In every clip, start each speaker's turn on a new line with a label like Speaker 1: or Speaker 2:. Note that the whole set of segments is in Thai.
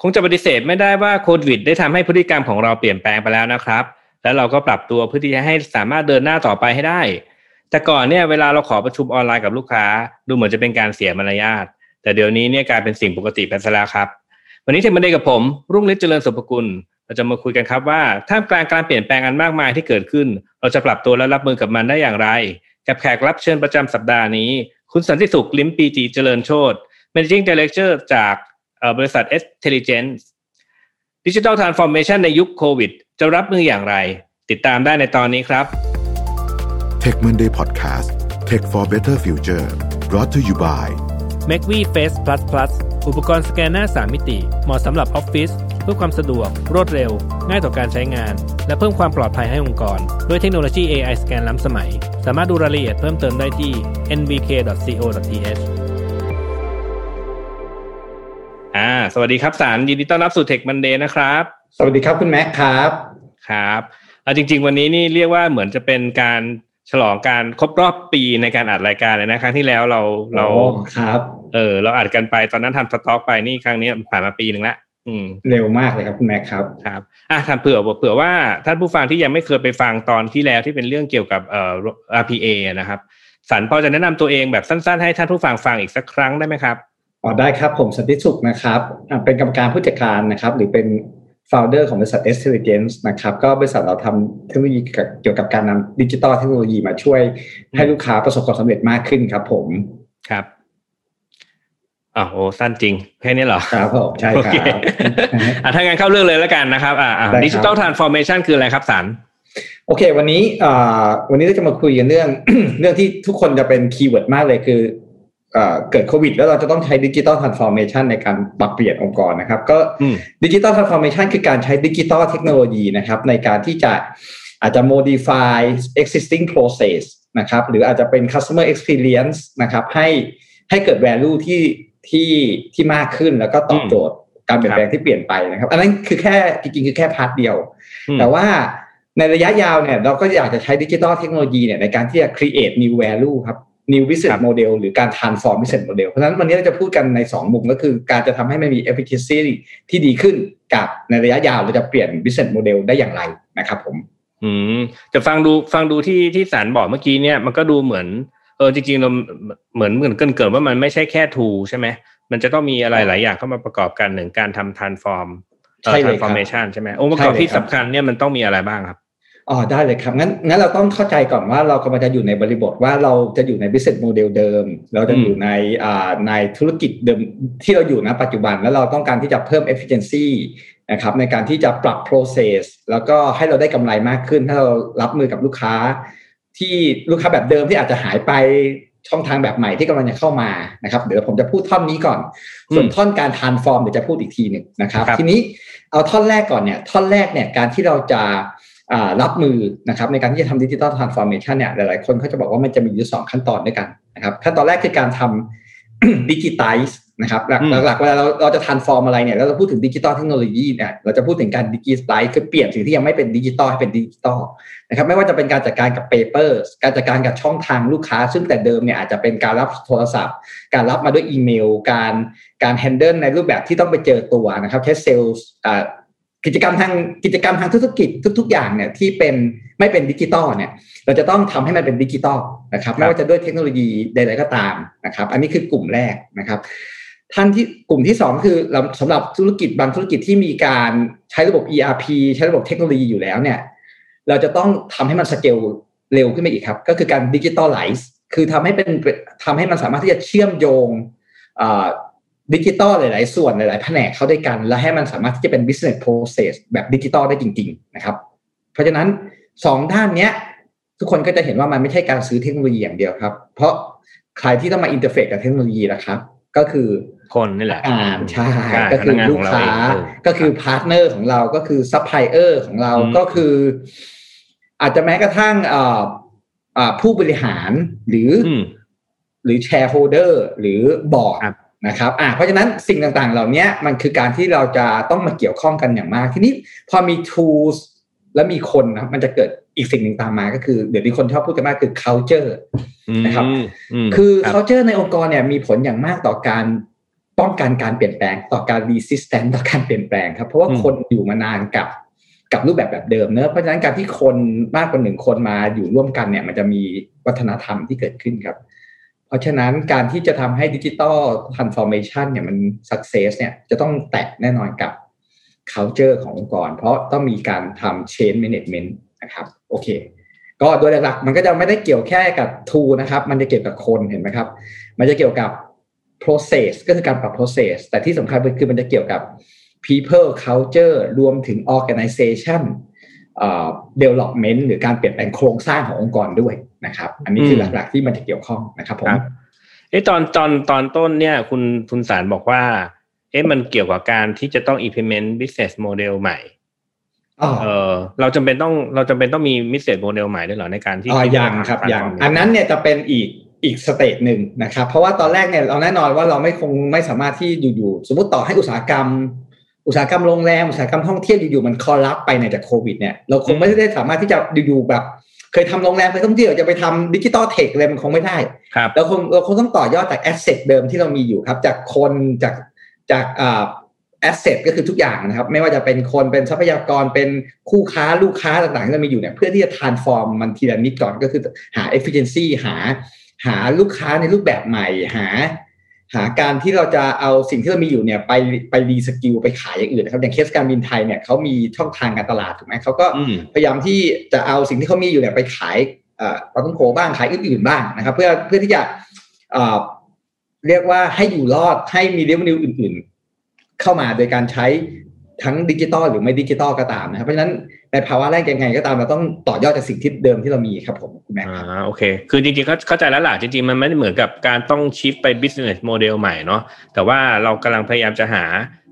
Speaker 1: คงจะปฏิเสธไม่ได้ว่าโควิด ได้ทำให้พฤติกรรมของเราเปลี่ยนแปลงไปแล้วนะครับ แล้วเราก็ปรับตัวเพื่อที่จะให้สามารถเดินหน้าต่อไปให้ได้ แต่ก่อนเนี่ยเวลาเราขอประชุมออนไลน์กับลูกค้า ดูเหมือนจะเป็นการเสียมารยาทแต่เดี๋ยวนี้เนี่ยกลายเป็นสิ่งปกติไปซะแล้วครับ วันนี้เทมมันเดย์กับผมรุ่งฤทธิ์เจริญสุภกุลเราจะมาคุยกันครับว่าท่ามกลางการเปลี่ยนแปลงอันมากมายที่เกิดขึ้น เราจะปรับตัวและรับมือกับมันได้อย่างไร กับแขกรับเชิญประจำสัปดาห์นี้ คุณสันติสุขลิมปีจีเจริญโชต Managing Director จาก บริษัท S Intelligence Digital Transformation ในยุคโควิด จะรับมืออย่างไร ติดตามได้ในตอนนี้ครับ
Speaker 2: Tech Monday Podcast Tech for Better Future brought to you by
Speaker 3: m a c v Face Plus Plus อุปกรณ์สแกนหน้า 3 มิติ เหมาะสำหรับออฟฟิศเพื่อความสะดวก รวดเร็ว ง่ายต่อการใช้งาน และเพิ่มความปลอดภัยให้องค์กร ด้วยเทคโนโลยี AI สแกนล้ำสมัย สามารถดูรายละเอียดเพิ่มเติมได้ที่ nvk.co.th
Speaker 1: อ่า สวัสดีครับสารยินดีต้อนรับสู่ Tech Monday นะครับ
Speaker 4: สวัสดีครับคุณแม็กครับ
Speaker 1: ครับเอาจริง ๆ วันนี้นี่เรียกว่าเหมือนจะเป็นการฉลองการครบรอบปีในการอัดรายการเลยนะครั้งที่แล้วเราเรา
Speaker 4: ครับ
Speaker 1: เออเราอัดกันไปตอนนั้นทำสต็อกไปนี่ครั้งนี้ผ่านมาปีหนึ่งละอืม
Speaker 4: เร็วมากเลยครับคุณแม็กครับ
Speaker 1: ครับอะทำเผื่อเผื่อว่าท่านผู้ฟังที่ยังไม่เคยไปฟังตอนที่แล้วที่เป็นเรื่องเกี่ยวกับเอ่อ RPA นะครับสันพอจะแนะนำตัวเองแบบสั้นๆ ให้ท่านผู้ฟังฟังอีกสักครั้งได้ไหมครับ
Speaker 4: อ๋อได้ครับผมสันติสุขนะครับเป็นกรรมการผู้จัดการนะครับ หรือเป็น founder ของบริษัท S Intelligence นะครับ ก็บริษัทเราทำเทคโนโลยีเกี่ยวกับการนำดิจิตอลเทคโนโลยีมาช่วยให้ลูกค้าประสบความสำเร็จมากขึ้นครับผม
Speaker 1: ครับอ๋อโอ้สั้นจริง แค่นี้เหรอ
Speaker 4: ครับผมใช่ครับ
Speaker 1: อะถ้างั้นเข้าเรื่องเลยแล้วกันนะครับอ่า digital transformation คืออะไรครับสัน
Speaker 4: โอเค วันนี้อ่าวันนี้เราจะมาคุยกันเรื่องเรื่องที่ทุกคนจะเป็น keyword มากเลยคือ เกิดโควิด แล้วเราจะต้องใช้ digital transformation ในการปรับเปลี่ยนองค์กรนะครับ ก็ digital transformation คือการใช้ดิจิตอลเทคโนโลยีนะครับ ในการที่จะอาจจะ modify existing process นะครับ หรืออาจจะเป็น customer experience นะครับ ให้ให้เกิด value ที่ที่ที่มากขึ้นแล้วก็ตอบโจทย์การเปลี่ยนแปลงที่เปลี่ยนไปนะครับ อันนั้นคือแค่จริงๆคือแค่ part เดียว แต่ว่าในระยะยาวเนี่ยเราก็อยากจะใช้ดิจิตอลเทคโนโลยีเนี่ยในการที่จะ create new value ครับ new business model หรือการ transform business model เพราะฉะนั้นวันนี้เราจะพูดกันใน 2 มุมก็คือ การจะทำให้มันมี efficiency ที่ดีขึ้นกับในระยะยาวเราจะเปลี่ยน business model ได้อย่างไรนะครับผม
Speaker 1: อืมจะฟังดูฟังดูที่ที่สันบอกเมื่อกี้เนี่ยมันก็ดูเหมือนเออจริงๆเราเหมือนเหมือนเกินเกินว่ามันไม่ใช่แค่ทูใช่ไหมมันจะต้องมีอะไรหลายอย่างเข้ามาประกอบกันหนึ่งการทำ transform
Speaker 4: ใช่เลย
Speaker 1: transformation ใช่ไหมองค์ประกอบที่สำคัญเนี่ยมันต้องมีอะไรบ้างครับ
Speaker 4: อ๋อได้เลยครับงั้นงั้นเราต้องเข้าใจก่อนว่าเรากำลังจะอยู่ในบริบทว่าเราจะอยู่ใน business model เดิม เราจะอยู่ในอ่าในธุรกิจเดิมที่เราอยู่นะปัจจุบันแล้วเราต้องการที่จะเพิ่ม efficiency นะครับในการที่จะปรับ process แล้วก็ให้เราได้กำไรมากขึ้น ถ้าเรารับมือกับลูกค้า ที่ลูกค้าแบบเดิมที่อาจจะหายไปช่องทางแบบใหม่ที่กำลังจะเข้ามานะครับ เดี๋ยวผมจะพูดท่อนนี้ก่อน ส่วนท่อนการ transform เดี๋ยวจะพูดอีกทีหนึ่งนะครับ ทีนี้เอาท่อนแรกก่อนเนี่ยท่อนแรกเนี่ยการที่เราจะ รับมือนะครับในการที่จะทำ digital transformation เนี่ยหลายๆคนเขาจะบอกว่ามันจะมีอยู่สองขั้นตอนด้วยกันนะครับขั้นตอนแรกคือการทำ digitize นะครับหลักๆเวลาเราเราจะ transform อะไรเนี่ยเราพูดถึงดิจิตอลเทคโนโลยีเนี่ยเราจะพูดถึงการ digitize คือเปลี่ยนสิ่งที่ยังไม่เป็นดิจิตอลให้เป็นดิจิตอลนะครับไม่ว่าจะเป็นการจัดการกับ paper การจัดการกับช่องทางลูกค้า ซึ่งแต่เดิมเนี่ยอาจจะเป็นการรับโทรศัพท์ การรับมาด้วยอีเมล การการ handle ในรูปแบบที่ต้องไปเจอตัวนะครับใช้เซลล์ กิจกรรมทางกิจกรรมทางธุรกิจทุก ๆ อย่างเนี่ยที่เป็นไม่เป็นดิจิตอลเนี่ย เราจะต้องทำให้มันเป็นดิจิตอลนะครับไม่ว่าจะด้วยเทคโนโลยีใดๆก็ตามนะครับ อันนี้คือกลุ่มแรกนะครับ ท่านที่กลุ่มที่สองคือเราสำหรับธุรกิจบางธุรกิจที่มีการใช้ระบบ ERP ใช้ระบบเทคโนโลยีอยู่แล้วเนี่ย เราจะต้องทำให้มันสเกลเร็วขึ้นไปอีกครับ ก็คือการ digitalize คือทำให้เป็นทำให้มันสามารถที่จะเชื่อมโยง ดิจิตอลหลาย ๆ ส่วนหลาย ๆ แผนกเข้าด้วยกัน แล้วให้มันสามารถที่จะเป็น business process แบบดิจิตอลได้จริง ๆ นะครับ เพราะฉะนั้นสองด้านเนี้ย ทุกคนก็จะเห็นว่ามันไม่ใช่การซื้อเทคโนโลยีอย่างเดียวครับ เพราะใครที่ต้องมา interface กับเทคโนโลยีนะครับ ก็คือ
Speaker 1: คนนี่แหละ
Speaker 4: อ่านใช่ก็คือลูกค้าก็คือ partner ของเราก็คือซัพพลายเออร์ของเราก็คือ อาจจะแม้กระทั่งผู้บริหารหรือ หรือ shareholder หรือบอร์ด นะครับอ่าเพราะฉะนั้นสิ่งต่างๆ เหล่านี้มันคือการที่เราจะต้องมาเกี่ยวข้องกันอย่างมาก ทีนี้พอมี tools และมีคนนะมันจะเกิดอีกสิ่งหนึ่งตามมาก็คือ เดี๋ยวนี้คนชอบพูดกันมากคือ culture นะครับคือ culture ในองค์กรเนี่ยมีผลอย่างมากต่อการป้องกันการเปลี่ยนแปลงต่อการ resistant ต่อการเปลี่ยนแปลงครับเพราะว่าคนอยู่มานานกับกับรูปแบบแบบเดิมเนอะเพราะฉะนั้นการที่คนมากกว่าหนึ่งคนมาอยู่ร่วมกันเนี่ย มันจะมีวัฒนธรรมที่เกิดขึ้นครับ เพราะฉะนั้นการที่จะทำให้ digital transformation เนี่ยมัน success เนี่ยจะต้องแตะแน่นอนกับ culture ขององค์กร เพราะต้องมีการทำ change management นะครับโอเค ก็โดยหลักๆ มันก็จะไม่ได้เกี่ยวแค่กับ tool นะครับ มันจะเกี่ยวกับคนเห็นไหมครับ มันจะเกี่ยวกับ process ก็คือการปรับ process แต่ที่สำคัญคือมันจะเกี่ยวกับ people culture รวมถึง organization development หรือการเปลี่ยนแปลงโครงสร้างขององค์กรด้วยนะครับ อันนี้คือหลักๆที่มันจะเกี่ยวข้องนะครับผม
Speaker 1: เอ้ตอนตอนตอนต้นเนี่ยคุณทุนสารบอกว่า เอ๊ะมันเกี่ยวกับการที่จะต้อง implement business model ใหม่เออเราจำเป็นต้องเราจำเป็นต้องมี business model ใหม่ด้วยเหรอในการที่
Speaker 4: อ๋อยังครับยังอันนั้นเนี่ยจะเป็นอีกอีก stage หนึ่งนะครับ เพราะว่าตอนแรกเนี่ยเราแน่นอนว่าเราไม่คงไม่สามารถที่อยู่ๆสมมติต่อให้อุตสาหกรรม อุตสาหกรรมโรงแรมอุตสาหกรรมท่องเที่ยวอยู่ๆมัน collapse ไปในจากโควิดเนี่ยเราคงไม่ได้สามารถที่จะอยู่ๆแบบ เคยทำโรงแรมเคยท่องเที่ยวจะไปทำ digital tech เลยมันคงไม่ได้เราคงเราคงต้องต่อยอดจาก asset เดิมที่เรามีอยู่ครับ จากคนจากจากอ่า asset ก็คือทุกอย่างนะครับ ไม่ว่าจะเป็นคนเป็นทรัพยากรเป็นคู่ค้าลูกค้าต่างๆที่เรามีอยู่เนี่ยเพื่อที่จะ transform มันทีละนิดก่อนก็คือหา efficiency หา หาลูกค้าในรูปแบบใหม่หา หาการที่เราจะเอาสิ่งที่เรามีอยู่เนี่ยไปไป reskill ไปขายอย่างอื่นนะครับอย่างเคสการบินไทยเนี่ยเขามีช่องทางการตลาดถูกไหมเขาก็พยายามที่จะเอาสิ่งที่เขามีอยู่เนี่ยไปขายปาท่องโก๋บ้างขายอื่นๆบ้างนะครับ เพื่อเพื่อที่จะเรียกว่าให้อยู่รอดให้มี revenue อื่น ๆ เข้ามาโดยการใช้ ทั้งดิจิตอลหรือไม่ดิจิตอลก็ตามนะครับเพราะฉะนั้นในภาวะแรกยังไงก็ตามเราต้องต่อยอดจากสิ่งที่เดิมที่เรามีครับผมคุณแม่
Speaker 1: อ่าโอเค คือจริงๆเข้าใจแล้วล่ะจริงๆ มันไม่ได้เหมือนกับการต้อง shift ไป business model ใหม่เนาะแต่ว่าเรากำลังพยายามจะหา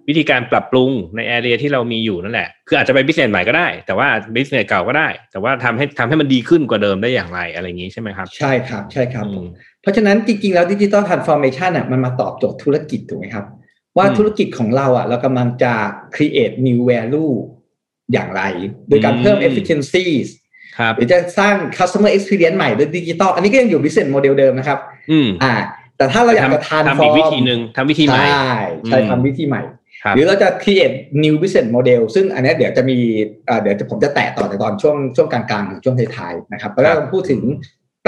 Speaker 1: วิธีการปรับปรุงใน area ที่เรามีอยู่นั่นแหละ คืออาจจะไป business ใหม่ก็ได้ แต่ว่า business เก่าก็ได้ แต่ว่าทำให้ทำให้มันดีขึ้นกว่าเดิมได้อย่างไรอะไรอย่างนี้ใช่ไหมครับ
Speaker 4: ใช่ครับ ใช่ครับ เพราะฉะนั้นจริงๆ แล้ว digital transformation อะมันมาตอบโจทย์ธุรกิจถูกไหมครับ ว่าธุรกิจของเราอะเรากำลังจะ create new value อย่างไร โดยการเพิ่ม efficiency หรือจะสร้าง customer experience ใหม่ด้วยดิจิตอลอันนี้ก็ยังอยู่ business model เดิมนะครับอ่า แต่ถ้าเราอยากจะ
Speaker 1: transform วิธีหนึ่งทำวิธีใหม่ ใช่
Speaker 4: ใช่ทำวิธีใหม่ หรือเราจะ create new business model ซึ่งอันนี้เดี๋ยวจะมีเดี๋ยวผมจะแตะต่อในตอนช่วงช่วงกลางๆ ช่วงท้ายๆนะครับตอนแรกเราพูดถึง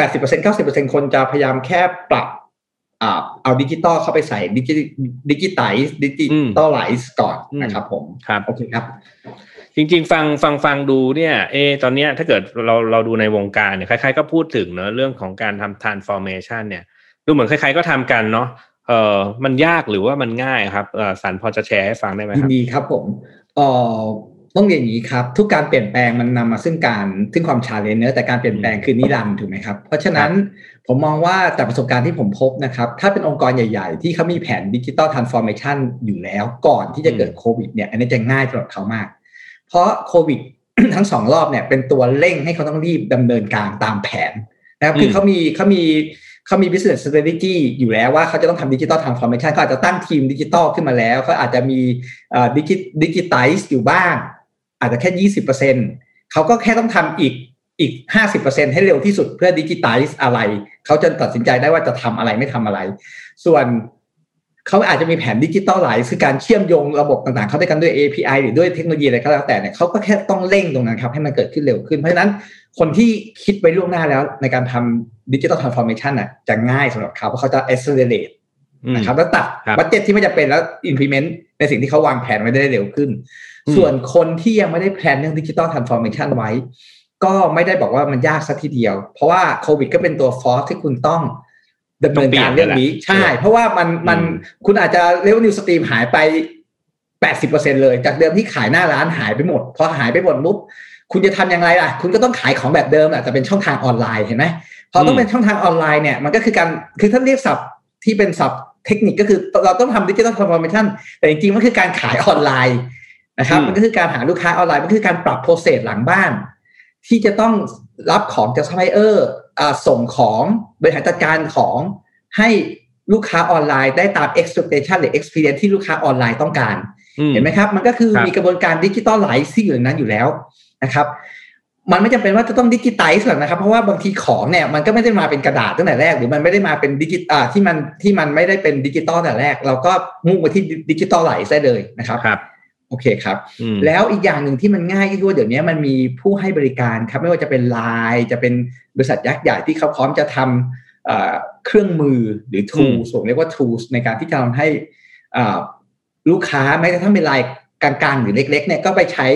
Speaker 4: 80% 90%คนจะพยายามแค่ปรับ เอาดิจิตอลเข้าไปใส่ digi digitize digitalize ก่อนนะครับผม
Speaker 1: ครับ
Speaker 4: โอเคครับ
Speaker 1: จริง ๆ ฟังฟังฟังดูเนี่ยเอตอนเนี้ยถ้าเกิดเราเราดูในวงการเนี่ยใครๆก็พูดถึงเนอะเรื่องของการทำ transformation เนี่ย ดูเหมือนใครๆก็ทำกันเนาะเออมันยากหรือว่ามันง่ายครับเออสันพอจะแชร์ให้ฟังได้ไหมครับ
Speaker 4: ดีครับผมเออต้องเรียนอย่างนี้ครับ ทุกการเปลี่ยนแปลงมันนำมาซึ่งการซึ่งความ challenge เนอะแต่การเปลี่ยนแปลงคือนิรันดร์ถูกไหมครับ เพราะฉะนั้น ผมมองว่าจากประสบการณ์ที่ผมพบนะครับ ถ้าเป็นองค์กรใหญ่ ๆ ที่เขามีแผน digital transformation อยู่แล้วก่อนที่จะเกิดโควิดเนี่ยอันนี้จะง่ายสำหรับเขามาก เพราะโควิดทั้งสองรอบเนี่ยเป็นตัวเร่งให้เขาต้องรีบดำเนินการตามแผนนะครับคือเขามีเขามีเขามี business strategy อยู่แล้วว่าเขาจะต้องทำ digital transformation เขาอาจจะตั้งทีมดิจิตอลขึ้นมาแล้วเขาอาจจะมีdigi digitize อยู่บ้าง อาจจะแค่ยี่สิบเปอร์เซ็นเขาก็แค่ต้องทำอีก อีกห้าสิบเปอร์เซ็นให้เร็วที่สุดเพื่อ digitalize เขาจะตัดสินใจได้ว่าจะทำอะไรไม่ทำอะไร ส่วนเขาอาจจะมีแผน digitalize คือการเชื่อมโยงระบบต่างๆ เขาได้กันด้วย API หรือด้วยเทคโนโลยีอะไรก็แล้วแต่เนี่ยเขาก็แค่ต้องเร่งตรงนั้นครับ ให้มันเกิดขึ้นเร็วขึ้น เพราะฉะนั้นคนที่คิดไว้ล่วงหน้าแล้วในการทำ digital transformation อะจะง่ายสำหรับเขาเพราะเขาจะ accelerate นะครับแล้วตัด budget ที่ไม่จำเป็นแล้ว implement ในสิ่งที่เขาวางแผนไว้ได้เร็วขึ้น ส่วนคนที่ยังไม่ได้ plan เรื่อง digital transformation ไว้ ก็ไม่ได้บอกว่ามันยากสักทีเดียว เพราะว่าโควิดก็เป็นตัว force ที่คุณต้องดำเนินการเรื่องนี้ใช่ เพราะว่ามันมันคุณอาจจะ revenue stream หายไปแปดสิบเปอร์เซ็นเลย จากเดิมที่ขายหน้าร้านหายไปหมดพอหายไปหมดปุ๊บคุณจะทำยังไงล่ะ คุณก็ต้องขายของแบบเดิมแหละแต่เป็นช่องทางออนไลน์เห็นไหมพอต้องเป็นช่องทางออนไลน์เนี่ยมันก็คือการคือถ้าเรียกศัพท์ที่เป็นศัพท์เทคนิคก็คือเราต้องทำ digital transformation แต่จริงๆมันคือการขายออนไลน์นะครับมันก็คือการหาลูกค้าออนไลน์มันคือการปรับ process หลังบ้าน ที่จะต้องรับของจากซัพพลายเออร์ส่งของบริหารจัดการของให้ลูกค้าออนไลน์ได้ตาม expectation หรือ experience ที่ลูกค้าออนไลน์ต้องการ เห็นไหมครับ มันก็คือมีกระบวนการ digitalize ที่อยู่ในนั้นอยู่แล้วนะครับ มันไม่จำเป็นว่าจะต้องดิจิตอลหรอกนะครับ เพราะว่าบางทีของเนี่ยมันก็ไม่ได้มาเป็นกระดาษตั้งแต่แรก หรือมันไม่ได้มาเป็นดิจิตอ่าที่มันที่มันไม่ได้เป็นดิจิตอลแต่แรก เราก็มุ่งไปที่ดิจิตอลไหลได้เลยนะครับ
Speaker 1: ครับ
Speaker 4: โอเคครับ
Speaker 1: อืม
Speaker 4: แล้วอีกอย่างหนึ่งที่มันง่ายก็คือว่าเดี๋ยวนี้มันมีผู้ให้บริการครับ ไม่ว่าจะเป็นไลน์จะเป็นบริษัทยักษ์ใหญ่ที่เขาพร้อมจะทำเอ่อเครื่องมือหรือ tools ผมเรียกว่า tools ในการที่จะทำให้อ่าลูกค้าแม้กระทั่งเป็นรายกลางๆ หรือเล็กๆเนี่ยก็ไปใช้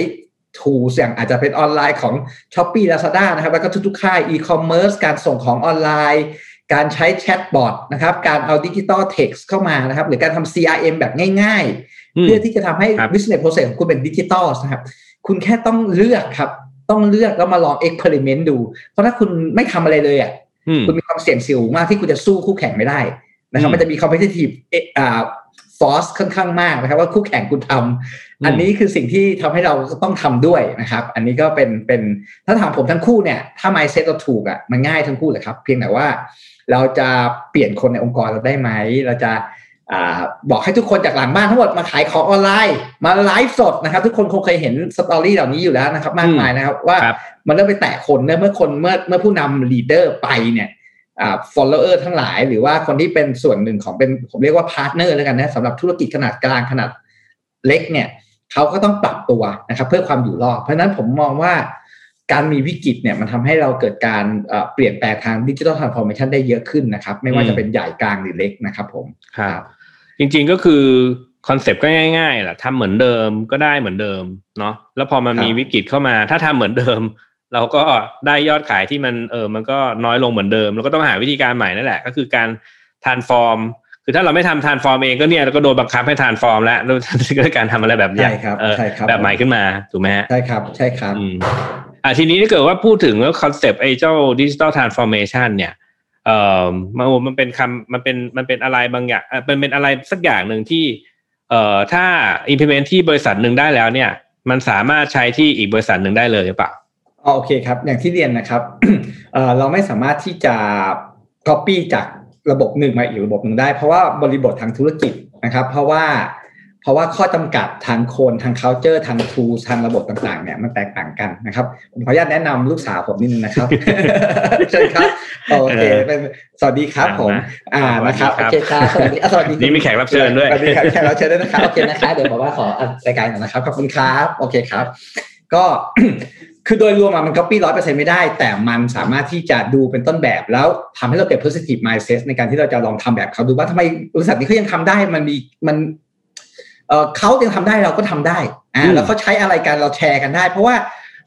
Speaker 4: tools อย่างอาจจะเป็นออนไลน์ของ s h o p e e Lazada นะครับ แล้วก็ทุกๆค่าย e-commerce การส่งของออนไลน์ การใช้ chatbot นะครับ การเอา digital tech เข้ามานะครับ หรือการทำ CRM แบบง่ายๆ
Speaker 1: อืม
Speaker 4: เพื่อที่จะทำให้
Speaker 1: ครับ
Speaker 4: business process ของคุณเป็นดิจิตอลนะครับคุณแค่ต้องเลือกครับ ต้องเลือกแล้วมาลอง experiment ดู เพราะถ้าคุณไม่ทำอะไรเลยอะ
Speaker 1: อืม
Speaker 4: คุณมีความเสี่ยงสูงมากที่คุณจะสู้คู่แข่งไม่ได้นะครับ
Speaker 1: อืม
Speaker 4: มันจะมี competitive เอ่ออ่า force ค่อนข้างมากนะครับว่าคู่แข่งคุณทำอันนี้คือสิ่งที่ทำให้เราต้องทำด้วยนะครับ อันนี้ก็เป็นเป็นถ้าถามผมทั้งคู่เนี่ยถ้า mindset เราถูกอะมันง่ายทั้งคู่เลยครับ เพียงแต่ว่าเราจะเปลี่ยนคนในองค์กรเราได้ไหม เราจะอา บอกให้ทุกคนจากหลังบ้านทั้งหมดมาขายของออนไลน์ มาไลฟ์สดนะครับ ทุกคนคงเคยเห็น story เหล่านี้อยู่แล้วนะครับ มากมายนะครับ ว่า
Speaker 1: ครับ
Speaker 4: มันเริ่มไปแตะคนเนอะเมื่อคนเมื่อเมื่อผู้นำ leader ไปเนี่ยอ่า follower ทั้งหลาย หรือว่าคนที่เป็นส่วนหนึ่งของเป็นผมเรียกว่า partner แล้วกันนะสำหรับธุรกิจขนาดกลางขนาดเล็กเนี่ยเขาก็ต้องปรับตัวนะครับ เพื่อความอยู่รอดเพราะฉะนั้นผมมองว่าการมีวิกฤตเนี่ยมันทำให้เราเกิดการเอ่อเปลี่ยนแปลงทาง digital transformation ได้เยอะขึ้นนะครับ ไม่ว่าจะเป็นใหญ่กลางหรือเล็กนะครับผม
Speaker 1: ครับ จริงๆก็คือ concept ก็ง่ายๆแหละทำเหมือนเดิมก็ได้เหมือนเดิมเนาะแล้วพอมัน
Speaker 4: ครับ
Speaker 1: มีวิกฤตเข้ามา ถ้าทำเหมือนเดิม เราก็ได้ยอดขายที่มันเออมันก็น้อยลงเหมือนเดิม แล้วก็ต้องหาวิธีการใหม่นั่นแหละ ก็คือการ transform คือถ้าเราไม่ทำ transform เองก็เนี่ยเราก็โดนบังคับให้ transform แล้วแล้วก็การทำอะไรแบบเนี้ย
Speaker 4: ใช่ครับ
Speaker 1: เออ
Speaker 4: ใช่ครับ
Speaker 1: แบบใหม่ขึ้นมาถูกไหมฮะ
Speaker 4: ใช่ครับใช่ครับ
Speaker 1: อืมอ่าทีนี้ถ้าเกิดว่าพูดถึงว่า concept ไอ้เจ้าดิจิ t a ลทรานส์ฟอร์เมชันเนี่ย เอ่อมันมันเป็นคำมันเป็นมันเป็นอะไรบางอย่างเป็นเป็นอะไรสักอย่างหนึ่งที่เอ่อถ้า implement ที่บริษัทหนึ่งได้แล้วเนี่ย มันสามารถใช้ที่อีกบริษัทหนึ่งได้เลยหรือเปล่า
Speaker 4: อ๋อโอเคครับ อย่างที่เรียนนะครับเอ่อเราไม่สามารถที่จะ copy จากระบบหนึ่งมาอีกระบบหนึ่งได้ เพราะว่าบริบททางธุรกิจนะครับ เพราะว่า เพราะว่าข้อจำกัดทางคนทาง culture ทาง tools ทางระบบต่างๆเนี่ยมันแตกต่างกันนะครับ ผมขออนุญาตแนะนำลูกสาวผมนิดนึงนะครับเชิญครับโอเคเป็นสวัสดีครับผมอ่านะครับโอเคครับสวัสดีอะสวัสดี
Speaker 1: นี่มีแขกรับเชิญด้วย
Speaker 4: สวัสดีครับแขกรับเชิญด้วยนะครับโอเคนะครับเดี๋ยวบอกว่าขออัดรายการหน่อยนะครับขอบคุณครับโอเคครับ ก็คือโดยรวมอะมัน copy ร้อยเปอร์เซ็นไม่ได้ แต่มันสามารถที่จะดูเป็นต้นแบบแล้วทำให้เราเกิด positive mindset ในการที่เราจะลองทำแบบเขาดูว่าทำไมบริษัทนี้เขายังทำได้มันมีมัน เออเขายังทำได้เราก็ทำได้อ่า
Speaker 1: อืม
Speaker 4: แล้วเขาใช้อะไรกันเราแชร์กันได้ เพราะว่า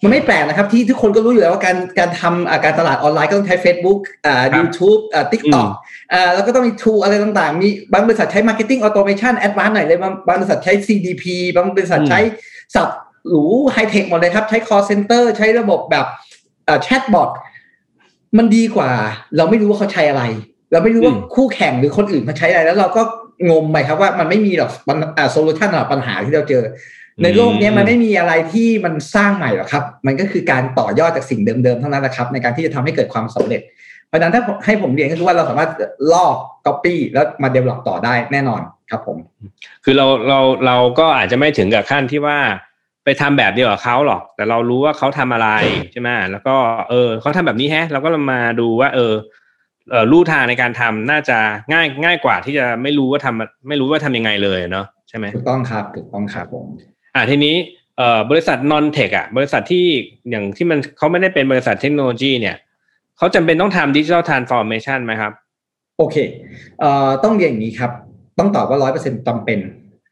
Speaker 4: มันไม่แปลกนะครับที่ทุกคนก็รู้อยู่แล้วว่าการการทำอ่าการตลาดออนไลน์ก็ต้องใช้ Facebook อ่า YouTube อ่า TikTok อ่าแล้วก็ต้องมี tool อะไรต่างๆ มีบางบริษัทใช้ marketing automation advanced หน่อยเลย บางบางบริษัทใช้ CDP บางบริษัทใช้ศัพท์หรูไฮเทคหมดเลยครับ ใช้ call center ใช้ระบบแบบ chatbot มันดีกว่า เราไม่รู้ว่าเขาใช้อะไร เราไม่รู้ว่า
Speaker 1: อืม
Speaker 4: คู่แข่งหรือคนอื่นเขาใช้อะไร แล้วเราก็งมไปครับว่ามันไม่มีหรอก solution สำหรับปัญหาที่เราเจอ ในโลกเนี้ยมันไม่มีอะไรที่มันสร้างใหม่หรอกครับ มันก็คือการต่อยอดจากสิ่งเดิมๆเท่านั้นนะครับ ในการที่จะทำให้เกิดความสำเร็จ เพราะฉะนั้นถ้าให้ผมเรียนก็คือว่าเราสามารถลอก copy แล้วมา develop ต่อได้แน่นอนครับผม
Speaker 1: คือเราเราเราก็อาจจะไม่ถึงกับขั้นที่ว่าไปทำแบบเดียวกับเขาหรอก แต่เรารู้ว่าเขาทำอะไรใช่ไหมแล้วก็เออเขาทำแบบนี้แฮะ เราก็มาดูว่า เออเออ ลู่ทางในการทำน่าจะง่ายง่ายกว่าที่จะไม่รู้ว่าทำไม่รู้ว่าทำยังไงเลยเนาะใช่ไหม
Speaker 4: ถูกต้องครับถูกต้องครับผม
Speaker 1: อ่าทีนี้เอ่อบริษัทนอนเทคอะบริษัทที่อย่างที่มันเขาไม่ได้เป็นบริษัทเทคโนโลยีเนี่ยเขาจำเป็นต้องทำ digital transformation ไหมครับ
Speaker 4: โอเคเอ่อต้องเรียนอย่างนี้ครับ ต้องตอบว่าร้อยเปอร์เซ็นต์จำเป็น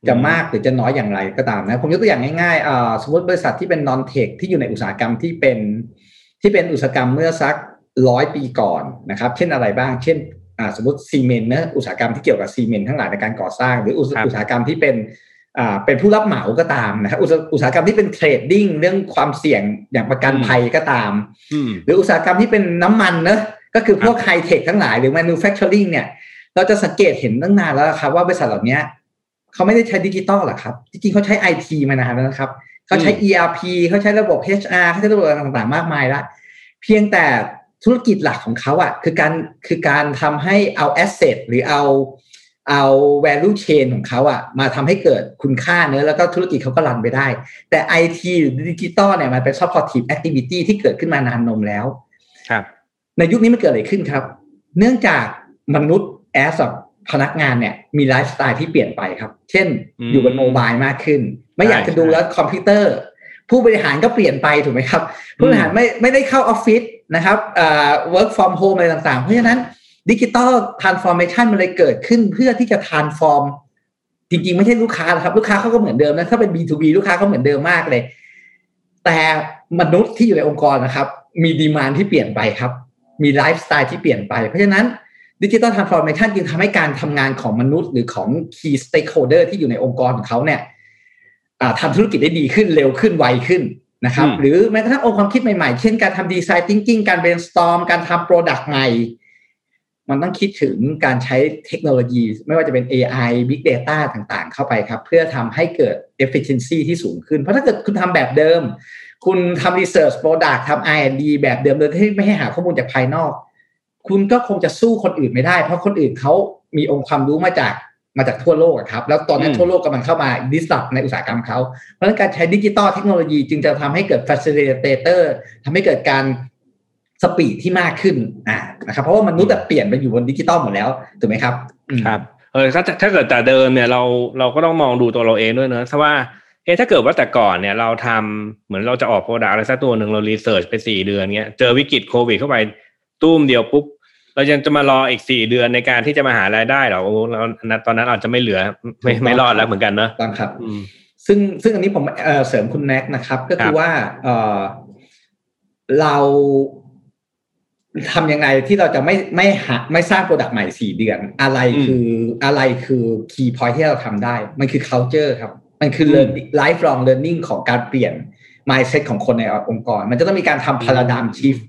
Speaker 4: จะ
Speaker 1: อืม
Speaker 4: มากหรือจะน้อยอย่างไรก็ตามนะ ผมยกตัวอย่างง่ายๆอ่าสมมติบริษัทที่เป็น non tech ที่อยู่ในอุตสาหกรรมที่เป็นที่เป็นอุตสาหกรรมเมื่อสัก ร้อยปีก่อนนะครับ เช่นอะไรบ้าง เช่นอ่าสมมติซีเมนต์นะอุตสาหกรรมที่เกี่ยวกับซีเมนต์ทั้งหลายในการก่อสร้าง หรืออุตสา
Speaker 1: ครับ
Speaker 4: อุตสาหกรรมที่เป็นอ่าเป็นผู้รับเหมาก็ตามนะครับอุตสาอุตสาหกรรมที่เป็น trading เรื่องความเสี่ยงอย่างประกันภัยก็ตาม
Speaker 1: อืม
Speaker 4: หรืออุตสาหกรรมที่เป็นน้ำมันเนอะก็คือพวกไฮเทคทั้งหลายหรือ manufacturing เนี่ย เราจะสังเกตเห็นตั้งนานแล้วครับว่าบริษัทเหล่านี้เขาไม่ได้ใช้ดิจิตอลหรอกครับ จริงๆเขาใช้ไอทีมานานแล้วนะครับเขาใช้ ERP เขาใช้ระบบ HR เขาใช้ระบบอะไรต่างๆ มากมายแล้วเพียงแต่ ธุรกิจหลักของเขาอะคือการคือการทำให้เอา asset หรือเอาเอา value chain ของเขาอะมาทำให้เกิดคุณค่าเนอะแล้วก็ธุรกิจเขาก็ run ไปได้ แต่ IT หรือดิจิตอลเนี่ยมันเป็น supportive activity ที่เกิดขึ้นมานานนมแล้ว
Speaker 1: ครับ
Speaker 4: ในยุคนี้มันเกิดอะไรขึ้นครับ เนื่องจากมนุษย์ as พนักงานเนี่ยมีไลฟ์สไตล์ที่เปลี่ยนไปครับ เช่น
Speaker 1: อืม
Speaker 4: อยู่บน mobile มากขึ้น ไม่อยากจะดู
Speaker 1: ใช่
Speaker 4: แล้วคอมพิวเตอร์ ผู้บริหารก็เปลี่ยนไปถูกไหมครับ ผู้บริหารไม่ไม่ได้เข้าออฟฟิศ นะครับเอ่อ work from home อะไรต่างๆ เพราะฉะนั้นดิจิ t a ลทรานส์ฟอร์เมชันมันเลยเกิดขึ้นเพื่อที่จะ transformจริงๆ ไม่ใช่ลูกค้าครับ ลูกค้าเขาก็เหมือนเดิมนะถ้าเป็น B2B ลูกค้าก็เหมือนเดิมมากเลย แต่มนุษย์ที่อยู่ในองค์กรนะครับ มี demand ที่เปลี่ยนไปครับ มีไลฟ์สไตล์ที่เปลี่ยนไป เพราะฉะนั้นดิจิ t a ลทรานส์ฟอร์เมชันจึงทำให้การทำงานของมนุษย์หรือของ Key Stakeholder ที่อยู่ในองค์กรของเขาเนี่ยทำธุรกิจได้ดีขึ้นเร็วขึ้นไวขึ้น นะครับ
Speaker 1: อืม
Speaker 4: หรือแม้กระทั่งองค์ความคิดใหม่ๆ เช่นการทำดีไซน์ thinking การ brainstorm การทำ product ใหม่ มันต้องคิดถึงการใช้เทคโนโลยี ไม่ว่าจะเป็น AI Big Data ต่างๆ เข้าไปครับ เพื่อทำให้เกิด efficiency ที่สูงขึ้น เพราะถ้าเกิดคุณทำแบบเดิม คุณทำ research product ทำ R&D แบบเดิมโดยที่ไม่ให้หาข้อมูลจากภายนอก คุณก็คงจะสู้คนอื่นไม่ได้ เพราะคนอื่นเขามีองค์ความรู้มาจาก มาจากทั่วโลกอะครับ แล้วตอนนี้
Speaker 1: อืม
Speaker 4: ทั่วโลกกำลังเข้ามา disrupt ในอุตสาหกรรมเขา เพราะฉะนั้นการใช้ดิจิตอลเทคโนโลยีจึงจะทำให้เกิด facilitator ทำให้เกิดการ speed ที่มากขึ้นอ่านะครับเพราะว่ามนุษย์อะเปลี่ยนไปอยู่บนดิจิตอลหมดแล้วถูกไหมครับอืม
Speaker 1: ครับเออถ้าถ้าเกิดแต่เดิมเนี่ยเราเราก็ต้องมองดูตัวเราเองด้วยเนอะถ้าว่าเอ๊ะถ้าเกิดว่าแต่ก่อนเนี่ยเราทำเหมือนเราจะออก product อะไรสักตัวหนึ่งเรา research ไปสี่เดือนเงี้ยเจอวิกฤตโควิดเข้าไปตุ้มเดียวปุ๊บ เรายังจะมารออีกสี่เดือนในการที่จะมาหารายได้เหรอโอ้เราตอนนั้นอาจจะไม่เหลือ ไม่ไม่รอดแล้วเหมือนกันเนอะ
Speaker 4: ต้องครับ
Speaker 1: อืม
Speaker 4: ซึ่งซึ่งอันนี้ผมเอ่อเสริมคุณแน็กนะครับ ก็
Speaker 1: ครั
Speaker 4: คือบว่าเอ่อเราทำยังไงที่เราจะไม่ไม่หาไม่สร้าง product ใหม่สี่เดือน อะไรคืออะไรคือ key point ที่เราทำได้ มันคือ culture ครับ มันคือ learning lifelong learning ของการเปลี่ยน mindset ของคนในองค์กร มันจะต้องมีการทำ paradigm shift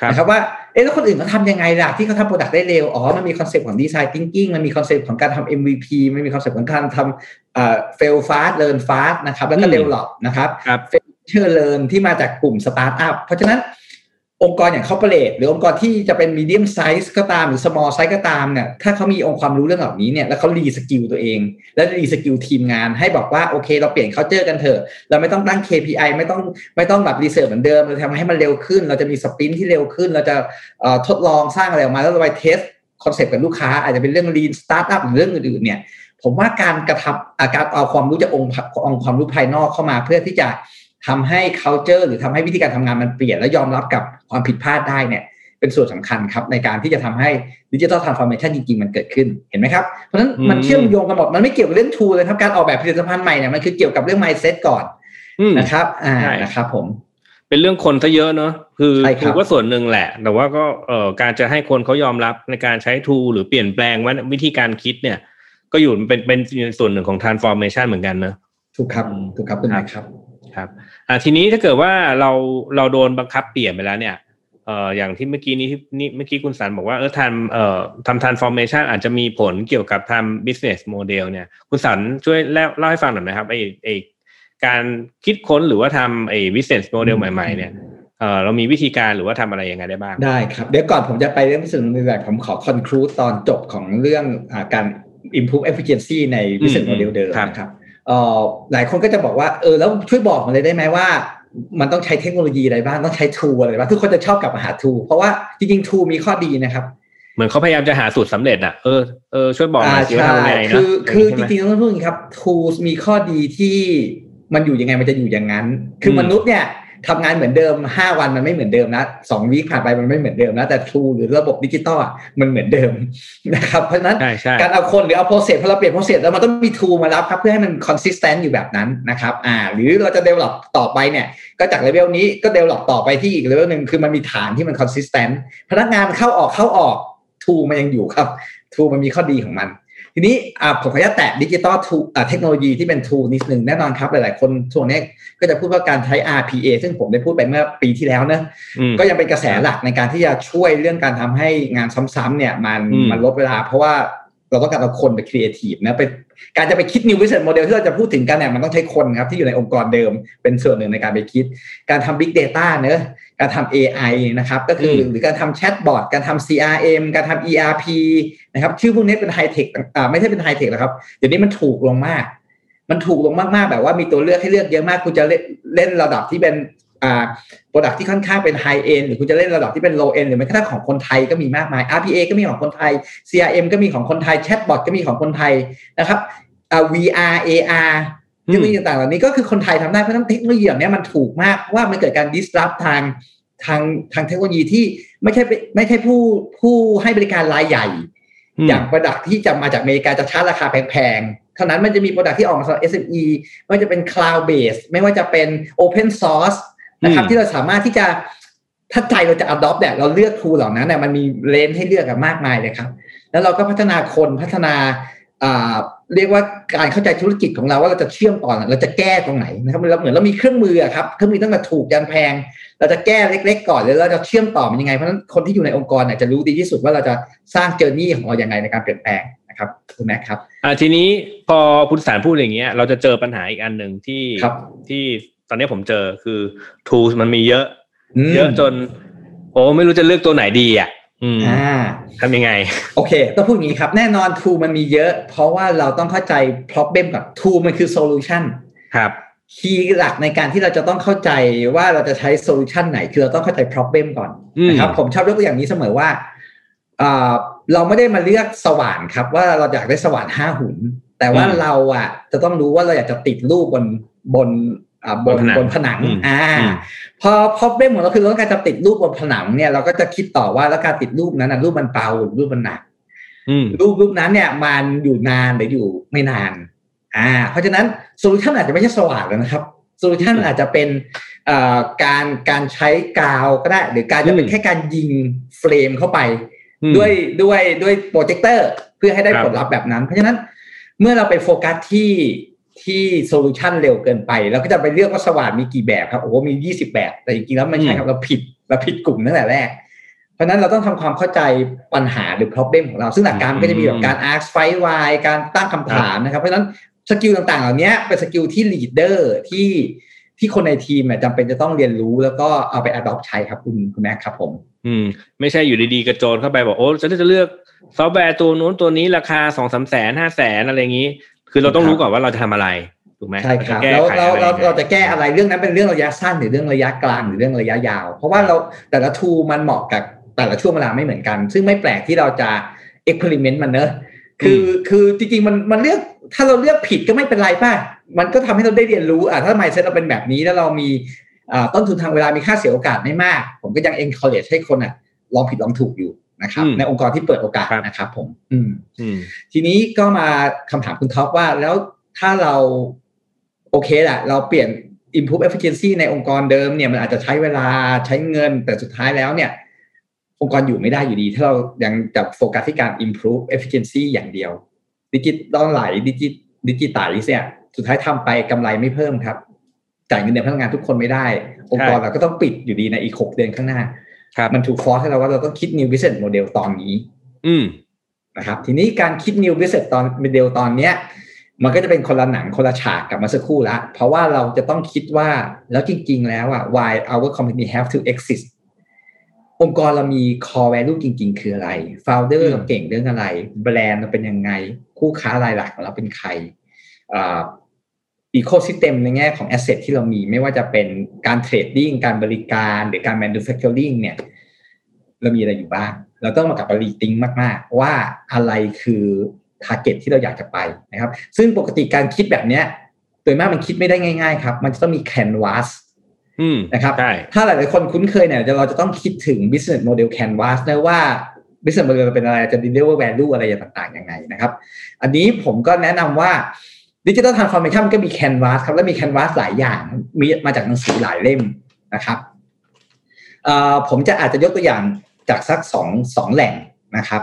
Speaker 1: ครับ
Speaker 4: นะครับว่าเอ๊ะแล้วคนอื่นเขาทำยังไงล่ะที่เขาทำ product ได้เร็ว อ๋อ มันมีคอนเซปต์ของดีไซน์ thinking มันมีคอนเซปต์ของการทำ MVP มันมีคอนเซปต์ของการทำเอ่อ fail fast learn fast นะครับ แล้วก็
Speaker 1: อืม
Speaker 4: develop นะครับ
Speaker 1: ครับ
Speaker 4: ซึ่ง learn ที่มาจากกลุ่มสตาร์ทอัพ เพราะฉะนั้น องค์กรอย่าง corporate หรือองค์กรที่จะเป็น medium size ก็ตามหรือ small size ก็ตามเนี่ยถ้าเขามีองค์ความรู้เรื่องเหล่านี้เนี่ยแล้วเขา reskill ตัวเอง และ reskill ทีมงาน ให้บอกว่าโอเค เราเปลี่ยน culture กันเถอะ เราไม่ต้องตั้ง KPI ไม่ต้องไม่ต้องแบบ research เหมือนเดิมเราทำให้มันเร็วขึ้น เราจะมี sprint ที่เร็วขึ้น เราจะทดลองสร้างอะไรออกมาแล้วเราไป testคอนเซปต์กับลูกค้า อาจจะเป็นเรื่อง lean startup หรือเรื่องอื่นๆเนี่ยผมว่าการกระทำการเอาความรู้จากองค์องค์ความรู้ภายนอกเข้ามาเพื่อที่จะ ทำให้ culture หรือทำให้วิธีการทำงานมันเปลี่ยน และยอมรับกับความผิดพลาดได้เนี่ยเป็นส่วนสำคัญครับในการที่จะทำให้ digital transformation จริงๆ มันเกิดขึ้นเห็นไหมครับ เพราะฉะนั้นมัน
Speaker 1: อืม
Speaker 4: เชื่อมโยงกันหมด มันไม่เกี่ยวกับเรื่อง tool เลยครับ การออกแบบผลิตภัณฑ์ใหม่เนี่ยมันคือเกี่ยวกับเรื่อง mindset ก่อน
Speaker 1: อืม
Speaker 4: นะครับอ่า
Speaker 1: ใช่
Speaker 4: นะครับผม
Speaker 1: เป็นเรื่องคนซะเยอะเนอะคือ
Speaker 4: ใช่ครับ
Speaker 1: คือก็ส่วนหนึ่งแหละ แต่ว่าก็เอ่อการจะให้คนเขายอมรับในการใช้ทูหรือเปลี่ยนแปลงว่าวิธีการคิดเนี่ย ก็อยู่เป็นเป็นส่วนหนึ่งของ transformation เหมือนกันเนอะ
Speaker 4: ถูกครับ
Speaker 1: อืม
Speaker 4: ถูกครับคุณแม่ครับ
Speaker 1: ครับ อ่าทีนี้ถ้าเกิดว่าเราเราโดนบังคับเปลี่ยนไปแล้วเนี่ยเอ่ออย่างที่เมื่อกี้นี้ที่นี่เมื่อกี้คุณสันบอกว่าเออทำเอ่อทำ transformation อาจจะมีผลเกี่ยวกับทำ business model เนี่ย คุณสันช่วยเล่าเล่าให้ฟังหน่อยไหมครับไอไอการคิดค้นหรือว่าทำไอ business model ใหม่ ๆ เนี่ยเออเรามีวิธีการหรือว่าทำอะไรยังไงได้บ้าง
Speaker 4: ได้ครับ เดี๋ยวก่อนผมจะไปเรื่องพิเศษในแบบผมขอ conclude ตอนจบของเรื่องอาการ improve efficiency ใน business
Speaker 1: อืม
Speaker 4: model เดิม
Speaker 1: ครับ
Speaker 4: นะครับเอ่อ หลายคนก็จะบอกว่าเออแล้วช่วยบอกมาเลยได้ไหมว่า มันต้องใช้เทคโนโลยีอะไรบ้างต้องใช้ tool อะไรบ้างทุกคนจะชอบกลับมาหา tool เพราะว่าจริงๆ tool มีข้อดีนะครับ
Speaker 1: เหมือนเขาพยายามจะหาสูตรสำเร็จอะเออเออช่วยบอกหน่อยสิว่า
Speaker 4: ใช่
Speaker 1: ทำยังไงเน
Speaker 4: คื
Speaker 1: อะ
Speaker 4: อคือ
Speaker 1: ใช่
Speaker 4: จ
Speaker 1: ไหม
Speaker 4: ริงๆต้องพูดอย่างนี้ครับ tools มีข้อดีที่มันอยู่ยังไงมันจะอยู่อย่างนั้น คืออ
Speaker 1: ม
Speaker 4: มนุษย์เนี่ย ทำงานเหมือนเดิม 5 วันมันไม่เหมือนเดิมนะสอง week ผ่านไปมันไม่เหมือนเดิมนะแต่ tool หรือระบบดิจิตอลอะมันเหมือนเดิมนะครับเพราะฉะนั้น
Speaker 1: ใช่ใช่
Speaker 4: การเอาคนหรือเอา process พอเราเปลี่ยน process แล้วมันต้องมี tool มารับครับเพื่อให้มัน consistent อยู่แบบนั้นนะครับอ่าหรือเราจะ develop ต่อไปเนี่ยก็จากเลเวลนี้ก็ develop ต่อไปที่อีกเลเวลหนึ่งคือมันมีฐานที่มัน consistent พนักงานเข้าออกเข้าออก tool มันยังอยู่ครับ tool มันมีข้อดีของมัน ทีนี้อ่าผมขออนุญาตแตะ digital tool อ่าเทคโนโลยีที่เป็น tool นิดนึงแน่นอนครับ หลายๆ คนช่วงนี้ก็จะพูดว่าการใช้ RPA ซึ่งผมได้พูดไปเมื่อปีที่แล้วเนอะ
Speaker 1: อืม
Speaker 4: ก็ยังเป็นกระแสหลักในการที่จะช่วยเรื่องการทำให้งานซ้ำๆเนี่ยมัน
Speaker 1: อืม
Speaker 4: มันลดเวลา เพราะว่าเราต้องการเอาคนไปครีเอทีฟนะไป การจะไปคิด new business model ที่เราจะพูดถึงกันเนี่ยมันต้องใช้คนครับที่อยู่ในองค์กรเดิม เป็นส่วนหนึ่งในการไปคิด การทำ big data เนอะการทำ AI นะครับก็คือหรือการทำแชทบอทการทำ CRM การทำ ERP นะครับชื่อพวกนี้เป็นไฮเทคอ่าไม่ใช่เป็นไฮเทคหรอกครับเดี๋ยวนี้มันถูกลงมาก มันถูกลงมากๆแบบว่ามีตัวเลือกให้เลือกเยอะมากคุณจะเล่นระดับที่เป็นอ่า product ที่ค่อนข้างเป็น high-end หรือคุณจะเล่นระดับที่เป็น low-end หรือแม้กระทั่งของคนไทยก็มีมากมาย RPA ก็มีของคนไทย CRM ก็มีของคนไทยแชทบอทก็มีของคนไทยนะครับอ่า VR AR เทคโนโลยีต่างๆเหล่านี้ก็คือคนไทยทำได้เพราะฉะนั้นเทคโนโลยีแบบนี้มันถูกมากว่ามันเกิดการ disrupt ทางทางทางเทคโนโลยีที่ไม่ใช่ไม่ใช่ผู้ผู้ให้บริการรายใหญ่ อย่างโปรดักที่จะมาจากอเมริกาจะชาร์จราคาแพงๆ เท่านั้นมันจะมีโปรดักที่ออกมาสำหรับ SME ไม่ว่าจะเป็น cloud base ไม่ว่าจะเป็น open source นะครับ ที่เราสามารถที่จะถ้าใจเราจะ adopt เนี่ยเราเลือกทูเหล่านั้นเนี่ยมันมีเลนให้เลือกกันมากมายเลยครับ แล้วเราก็พัฒนาคนพัฒนาเรียกว่าการเข้าใจธุรกิจของเราว่าเราจะเชื่อมต่อเราจะแก้ตรงไหนนะครับเราเหมือนเรามีเครื่องมือครับเครื่องมือตั้งแต่ถูกยันแพง เราจะแก้เล็ก ๆ ก่อนแล้วเราจะเชื่อมต่อมันยังไงเพราะฉะนั้นคนที่อยู่ในองค์กรเนี่ยจะรู้ดีที่สุดว่าเราจะสร้างเจอร์นี่ของเราอย่างไรในการเปลี่ยนแปลงนะครับคุณแม็กครับ
Speaker 1: อ่าทีนี้พอพุทธสารพูดอย่างเงี้ยเราจะเจอปัญหาอีกอันหนึ่งที่ที่ ตอนนี้ผมเจอคือ tools มันมีเยอะ เยอะจน โอ้ไม่รู้จะเลือกตัวไหนดีอะอ่าทำยังไง
Speaker 4: โอเค ต้องพูดอย่างนี้ครับ แน่นอนทูมันมีเยอะ เพราะว่าเราต้องเข้าใจ problem กับทูมันคือ solution
Speaker 1: ครับ
Speaker 4: คีย์หลักในการที่เราจะต้องเข้าใจว่าเราจะใช้โซลูชันไหน คือเราต้องเข้าใจ problem ก่อนนะครับผมชอบยกตัวอย่างนี้เสมอว่าเราไม่ได้มาเลือกสว่านครับ ว่าเราอยากได้สว่านห้าหุ่นแต่ว่าเราอะจะต้องรู้ว่าเราอยากจะติดรูปบนบน บนบนผนังอ่าพอพอเบ้หมดเราคือเราต้องการจะติดรูปบนผนังเนี่ยเราก็จะคิดต่อว่าแล้วการติดรูปนั้นรูปมันเบาหรือรูปมันหนักรูปรูปนั้นเนี่ยมันอยู่นานหรืออยู่ไม่นาน อ่า เพราะฉะนั้น solution อาจจะไม่ใช่สว่านแล้วนะครับ solution อาจจะเป็นการการใช้กาวก็ได้ หรือการจะเป็นแค่การยิง frame เข้าไป ด้วยด้วยด้วยโปรเจคเตอร์เพื่อให้ได้ผลลัพธ์แบบนั้น เพราะฉะนั้นเมื่อเราไปโฟกัสที่ ที่ solution เร็วเกินไปเราก็จะไปเลือกว่าสว่านมีกี่แบบครับโอ้โหมียี่สิบแบบ แต่จริงๆแล้วไม่ใช่ครับเราผิดเราผิดกลุ่มตั้งแต่แรก เพราะนั้นเราต้องทำความเข้าใจปัญหาหรือ problem ของเรา ซึ่งหลักการก็จะมีแบบการ ask five why การตั้งคำถามนะครับ เพราะฉะนั้น skill ต่างๆ เหล่านี้เป็น skill ที่ leader ที่ที่คนในทีมจำเป็นจะต้องเรียนรู้แล้วก็เอาไป adopt ใช้ครับคุณคุณแน็กครับผม
Speaker 1: อืม ไม่ใช่อยู่ดีๆ กระโจนเข้าไปบอกโอ้จะจะเลือกซอฟต์แวร์ตัวนู้นตัวนี้ราคาสองสามแสนห้าแสนอะไรอย่างนี้ คือเราต้องรู้ก่อนว่าเราจะทำอะไรถูกไหม
Speaker 4: ใช่ครับแล้วเราเราเราจะแก้อะไรเรื่องนั้นเป็นเรื่องระยะสั้นหรือเรื่องระยะกลางหรือเรื่องระยะยาว เพราะว่าเราแต่ละ tool มันเหมาะกับแต่ละช่วงเวลาไม่เหมือนกัน ซึ่งไม่แปลกที่เราจะ experiment มันเนอะคือคือจริงๆมันมันเลือกถ้าเราเลือกผิดก็ไม่เป็นไรป่ะมันก็ทำให้เราได้เรียนรู้อะถ้า mindset เราเป็นแบบนี้แล้วเรามีต้นทุนทางเวลามีค่าเสียโอกาสไม่มาก ผมก็ยัง encourage ให้คนอะลองผิดลองถูกอยู่ นะครับ ในองค์กรที่เปิดโอกาสนะครับผม อืมทีนี้ก็มาคำถามคุณท็อปว่าแล้วถ้าเราโอเคแหละเราเปลี่ยน improve efficiency ในองค์กรเดิมเนี่ยมันอาจจะใช้เวลาใช้เงินแต่สุดท้ายแล้วเนี่ย องค์กรอยู่ไม่ได้อยู่ดี ถ้าเรายังจะโฟกัสที่การ improve efficiency อย่างเดียว digitalize ดิจิดิจิตอลเนี่ยสุดท้ายทำไปกำไรไม่เพิ่มครับ จ่ายเงินเดือนพนักงานทุกคนไม่ได้ องค์กรเราก็ต้องปิดอยู่ดีในอีกหกเดือนข้างหน้า มันถูกฟอร์สให้เราว่าเราต้องคิด new business model ตอนนี้
Speaker 1: อืม
Speaker 4: นะครับทีนี้การคิด new business ตอน model ตอนเนี้ยมันก็จะเป็นคนละหนังคนละฉากกับมาสักครู่ละเพราะว่าเราจะต้องคิดว่าแล้วจริง ๆ แล้วอะ why our company have to exist องค์กรเรามี core value จริง ๆ คืออะไร founder เราเก่งเรื่องอะไร แบรนด์เราเป็นยังไง คู่ค้ารายหลักของเราเป็นใคร ecosystem ในแง่ของ asset ที่เรามีไม่ว่าจะเป็นการ trading การบริการหรือการ manufacturing เนี่ย เรามีอะไรอยู่บ้าง เราต้องมากับบริติ้งมาก ๆ ว่าอะไรคือ target ที่เราอยากจะไปนะครับ ซึ่งปกติการคิดแบบเนี้ย โดยมากมันคิดไม่ได้ง่าย ๆ ครับ มันจะต้องมี canvas นะครับถ้าหลายๆคนคุ้นเคยเนี่ยเราจะต้องคิดถึง business model canvas นะว่า business model เป็นอะไรจะ deliver value อะไรต่างๆยังไงนะครับ อันนี้ผมก็แนะนำว่า ดิจิทัลทรานส์ฟอร์เมชันมันก็มีแคนวาสครับและมีแคนวาสหลายอย่างมีมาจากหนังสือหลายเล่มนะครับผมจะอาจจะยกตัวอย่างจากสักสองสองแหล่งนะครับ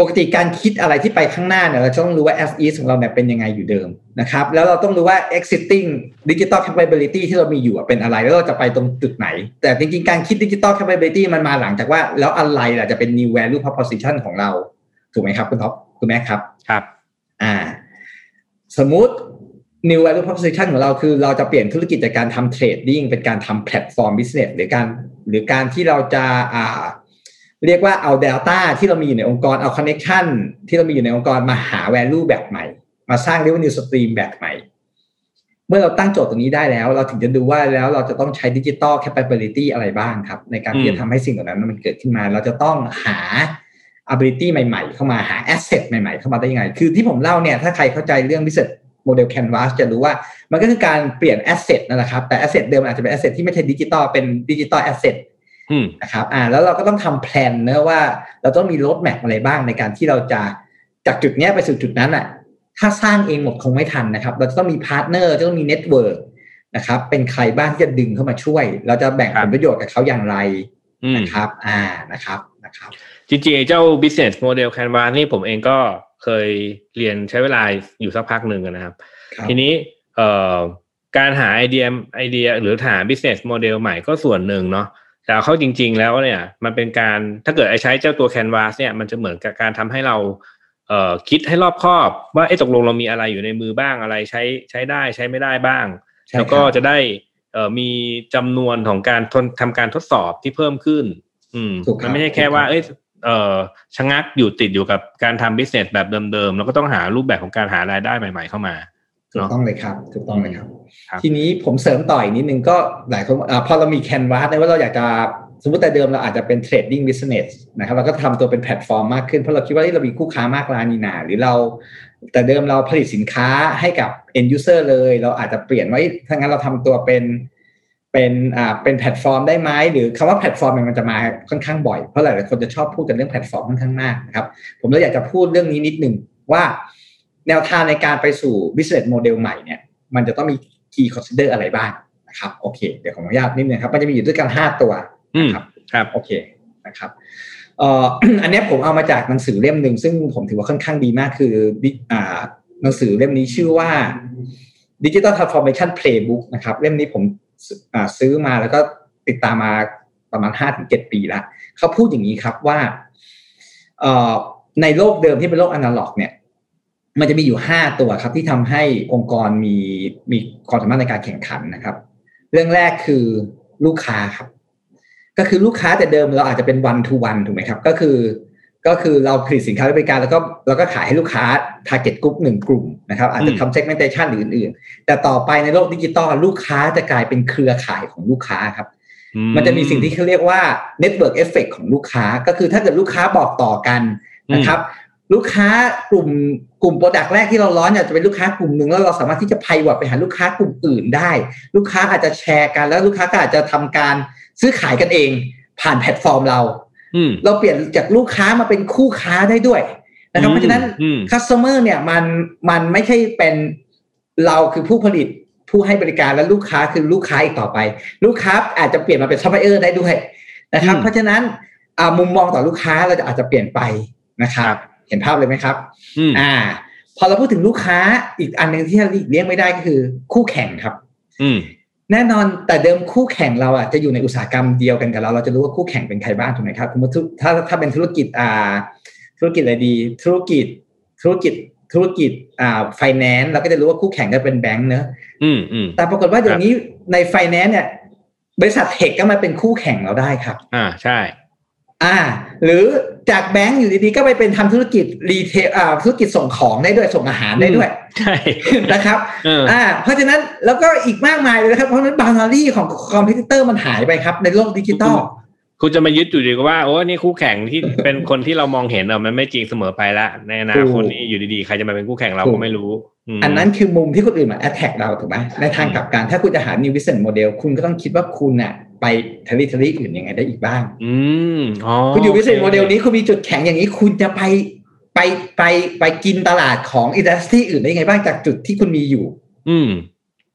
Speaker 4: ปกติการคิดอะไรที่ไปข้างหน้าเนี่ยเราต้องรู้ว่า as is ของเราเนี่ยเป็นยังไงอยู่เดิมนะครับแล้วเราต้องรู้ว่า existing digital capability ที่เรามีอยู่เป็นอะไร แล้วเราจะไปตรงจุดไหน แต่จริงๆ การคิด digital capability มันมาหลังจากว่า แล้วอะไรล่ะจะเป็น new value proposition ของเรา ถูกไหมครับ คุณท็อปคุณแม็กครับ
Speaker 1: ครับ
Speaker 4: อ่า สมมุติ new value proposition ของเราคือเราจะเปลี่ยนธุรกิจจากการทำ trading เป็นการทำแพลตฟอร์ม business หรือการหรือการที่เราจะอ่าเรียกว่าเอา Data ที่เรามีอยู่ในองค์กรเอา Connection ที่เรามีอยู่ในองค์กรมาหา value แบบใหม่ มาสร้าง revenue stream แบบใหม่ เมื่อเราตั้งโจทย์ตรงนี้ได้แล้ว เราถึงจะดูว่าแล้วเราจะต้องใช้ดิจิตอล capability อะไรบ้างครับ ในการที่จะทำให้สิ่งเหล่านั้นมันเกิดขึ้นมา เราจะต้องหา ability ใหม่ๆ เข้ามาหา asset ใหม่ๆ เข้ามาได้ยังไง คือที่ผมเล่าเนี่ยถ้าใครเข้าใจเรื่อง business model canvas จะรู้ว่ามันก็คือการเปลี่ยน asset นั่นแหละครับ แต่ asset เดิมอาจจะเป็น asset ที่ไม่ใช่ดิจิตอลเป็นดิจิตอล asset
Speaker 1: อืม
Speaker 4: นะครับอ่าแล้วเราก็ต้องทำ plan เนอะว่าเราต้องมี roadmap อะไรบ้างในการที่เราจะจากจุดเนี้ยไปสู่จุดนั้นอะถ้าสร้างเองหมดคงไม่ทันนะครับ เราจะต้องมี partner จะต้องมี network นะครับ เป็นใครบ้างที่จะดึงเข้ามาช่วย เราจะแบ่ง
Speaker 1: ครับผ
Speaker 4: ลประโยชน์กับเขาอย่างไร
Speaker 1: อืม
Speaker 4: นะครับ อ่านะครับนะครับ
Speaker 1: จริงๆไอ้เจ้า business model canvas นี่ผมเองก็เคยเรียนใช้เวลาอยู่สักพักหนึ่งนะครับ
Speaker 4: ครับ
Speaker 1: ทีนี้เอ่อการหาไอเดียไอเดียหรือหา business model ใหม่ก็ส่วนหนึ่งเนาะแต่เอาเข้าจริง ๆ แล้วเนี่ยมันเป็นการถ้าเกิดไอใช้เจ้าตัว canvas เนี่ยมันจะเหมือนกับการทำให้เราเอ่อคิดให้รอบคอบ ว่าไอ้ตกลงเรามีอะไรอยู่ในมือบ้างอะไรใช้ใช้ได้ใช้ไม่ได้บ้าง
Speaker 4: ใช่
Speaker 1: แล้วก็
Speaker 4: ครับ
Speaker 1: จะได้เอ่อมีจำนวนของการทนทำการทดสอบที่เพิ่มขึ้น อืม
Speaker 4: ถูกครับ
Speaker 1: มันไม่ใช่แค่ว่าเอ้ย เอ่อชะงักอยู่ติดอยู่กับการทำ business แบบเดิมๆแล้วก็ต้องหารูปแบบของการหารายได้ใหม่ ๆเข้ามา
Speaker 4: ถูกต้องเลยครับถูกต้องเลยครับ
Speaker 1: ครับ
Speaker 4: ทีนี้ผมเสริมต่ออีกนิดนึงก็หลายคนอ่าพอเรามี canvas เนี่ยว่าเราอยากจะสมมติแต่เดิมเราอาจจะเป็น trading business นะครับเราก็ทำตัวเป็นแพลตฟอร์มมากขึ้น เพราะเราคิดว่าเอ้ยเรามีคู่ค้ามากมายนี่นา หรือเรา แต่เดิมเราผลิตสินค้าให้กับ end user เลย เราอาจจะเปลี่ยนว่าถ้างั้นเราทำตัวเป็น เป็นอ่าเป็นแพลตฟอร์มได้ไหมหรือคำว่าแพลตฟอร์มเนี่ยมันจะมาค่อนข้างบ่อยเพราะหลายๆคนจะชอบพูดกันเรื่องแพลตฟอร์มค่อนข้างมากนะครับ ผมเลยอยากจะพูดเรื่องนี้นิดหนึ่งว่าแนวทางในการไปสู่ business model ใหม่เนี่ยมันจะต้องมี key consider อะไรบ้างนะครับโอเค เดี๋ยวขออนุญาตนิดนึงครับ มันจะมีอยู่ด้วยกัน5ตัว
Speaker 1: อืม
Speaker 4: นะครับ
Speaker 1: ครับ
Speaker 4: โอเคนะครับเอ่ออันเนี้ยผมเอามาจากหนังสือเล่มหนึ่งซึ่งผมถือว่าค่อนข้างดีมากคือดิอ่าหนังสือเล่มนี้ชื่อว่า Digital Transformation Playbook นะครับ เล่มนี้ผม ซื้อมาแล้วก็ติดตามมาประมาณ5-7ปีแล้วเขาพูดอย่างนี้ครับว่าในโลกเดิมที่เป็นโลกอนาล็อก เนี่ย มันจะมีอยู่5ตัวครับ ที่ทำให้องค์กรมีมีความสามารถในการแข่งขันนะครับ เรื่องแรกคือลูกค้าครับ ก็คือลูกค้าแต่เดิมเราอาจจะเป็น one to one ถูกไหมครับ ก็คือ ก็คือเราผลิตสินค้าและบริการแล้วก็เราก็ขายให้ลูกค้า target group หนึ่งกลุ่มนะครับอาจจะทำ segmentation หรืออื่นๆ แต่ต่อไปในโลกดิจิตอลลูกค้าจะกลายเป็นเครือข่ายของลูกค้าครับ มันจะมีสิ่งที่เขาเรียกว่า network effect ของลูกค้า ก็คือถ้าเกิดลูกค้าบอกต่อกันนะครับลูกค้ากลุ่มกลุ่มโปรดักต์แรกที่เราร้อนเนี่ยจะเป็นลูกค้ากลุ่มหนึ่งแล้วเราสามารถที่จะไพวอตไปหาลูกค้ากลุ่มอื่นได้ ลูกค้าอาจจะแชร์กันแล้วลูกค้าก็อาจจะทำการซื้อขายกันเอง ผ่านแพลตฟอร์มเรา
Speaker 1: อืม
Speaker 4: เราเปลี่ยนจากลูกค้ามาเป็นคู่ค้าได้ด้วยนะครับเพราะฉะนั้น
Speaker 1: อืม
Speaker 4: customer เนี่ยมันมันไม่ใช่เป็นเราคือผู้ผลิตผู้ให้บริการและลูกค้าคือลูกค้าอีกต่อไป ลูกค้าอาจจะเปลี่ยนมาเป็นซัพพลายเออร์ได้ด้วยนะครับ
Speaker 1: อืม
Speaker 4: เพราะฉะนั้นอ่ามุมมองต่อลูกค้าเราจะอาจจะเปลี่ยนไปนะครับ เห็นภาพเลยไหมครับ
Speaker 1: อืม
Speaker 4: อ่า พอเราพูดถึงลูกค้าอีกอันหนึ่งที่เราหลีกเลี่ยงไม่ได้ก็คือ คู่แข่งครับ
Speaker 1: อืม
Speaker 4: แน่นอนแต่เดิมคู่แข่งเราอะจะอยู่ในอุตสาหกรรมเดียวกันกับเราเราจะรู้ว่าคู่แข่งเป็นใครบ้างถูกไหมครับสมมติถ้าถ้าเป็นธุรกิจอ่าธุรกิจอะไรดี ธุรกิจธุรกิจธุรกิจอ่าไฟแนนซ์เราก็จะรู้ว่าคู่แข่งก็เป็นแบงก์เนอะ
Speaker 1: อืมอืม
Speaker 4: แต่ปรากฏว่าเดี๋ยวนี้ในไฟแนนซ์เนี่ย บริษัทเทคก็มาเป็นคู่แข่งเราได้ครับ
Speaker 1: อ่าใช่
Speaker 4: อ่า หรือจากแบงก์อยู่ดีๆก็ไปเป็นทำธุรกิจ retail อ่าธุรกิจส่งของได้ด้วยส่งอาหารได้ด้วย
Speaker 1: ใช่
Speaker 4: นะครับ
Speaker 1: เออ
Speaker 4: อ่าเพราะฉะนั้นแล้วก็อีกมากมายเลยนะครับเพราะฉะนั้น boundary ของ competitor มันหายไปครับ ในโลกดิจิตอล
Speaker 1: คุณจะมายึดอยู่ดีก็ว่าโอ้นี่คู่แข่งที่เป็นคนที่เรามองเห็นเออมันไม่จริงเสมอไปละในอนาคตนี้อยู่ดีๆ ใครจะมาเป็นคู่แข่งเราก็ไม่รู้
Speaker 4: อันนั้นคือมุมที่คนอื่นมา attack เราถูกไหมในทางกลับกันถ้าคุณจะหา new business model คุณก็ต้องคิดว่าคุณน่ะ ไปทริทรีอื่นยังไงได้อีกบ้าง
Speaker 1: อืมอ๋อ
Speaker 4: คุณอยู่ business
Speaker 1: โอเค
Speaker 4: model นี้คุณมีจุดแข็งอย่างนี้คุณจะไปไปไปไปกินตลาดของอินดัสทรีอื่นได้ยังไงบ้างจากจุดที่คุณมีอยู่
Speaker 1: อืม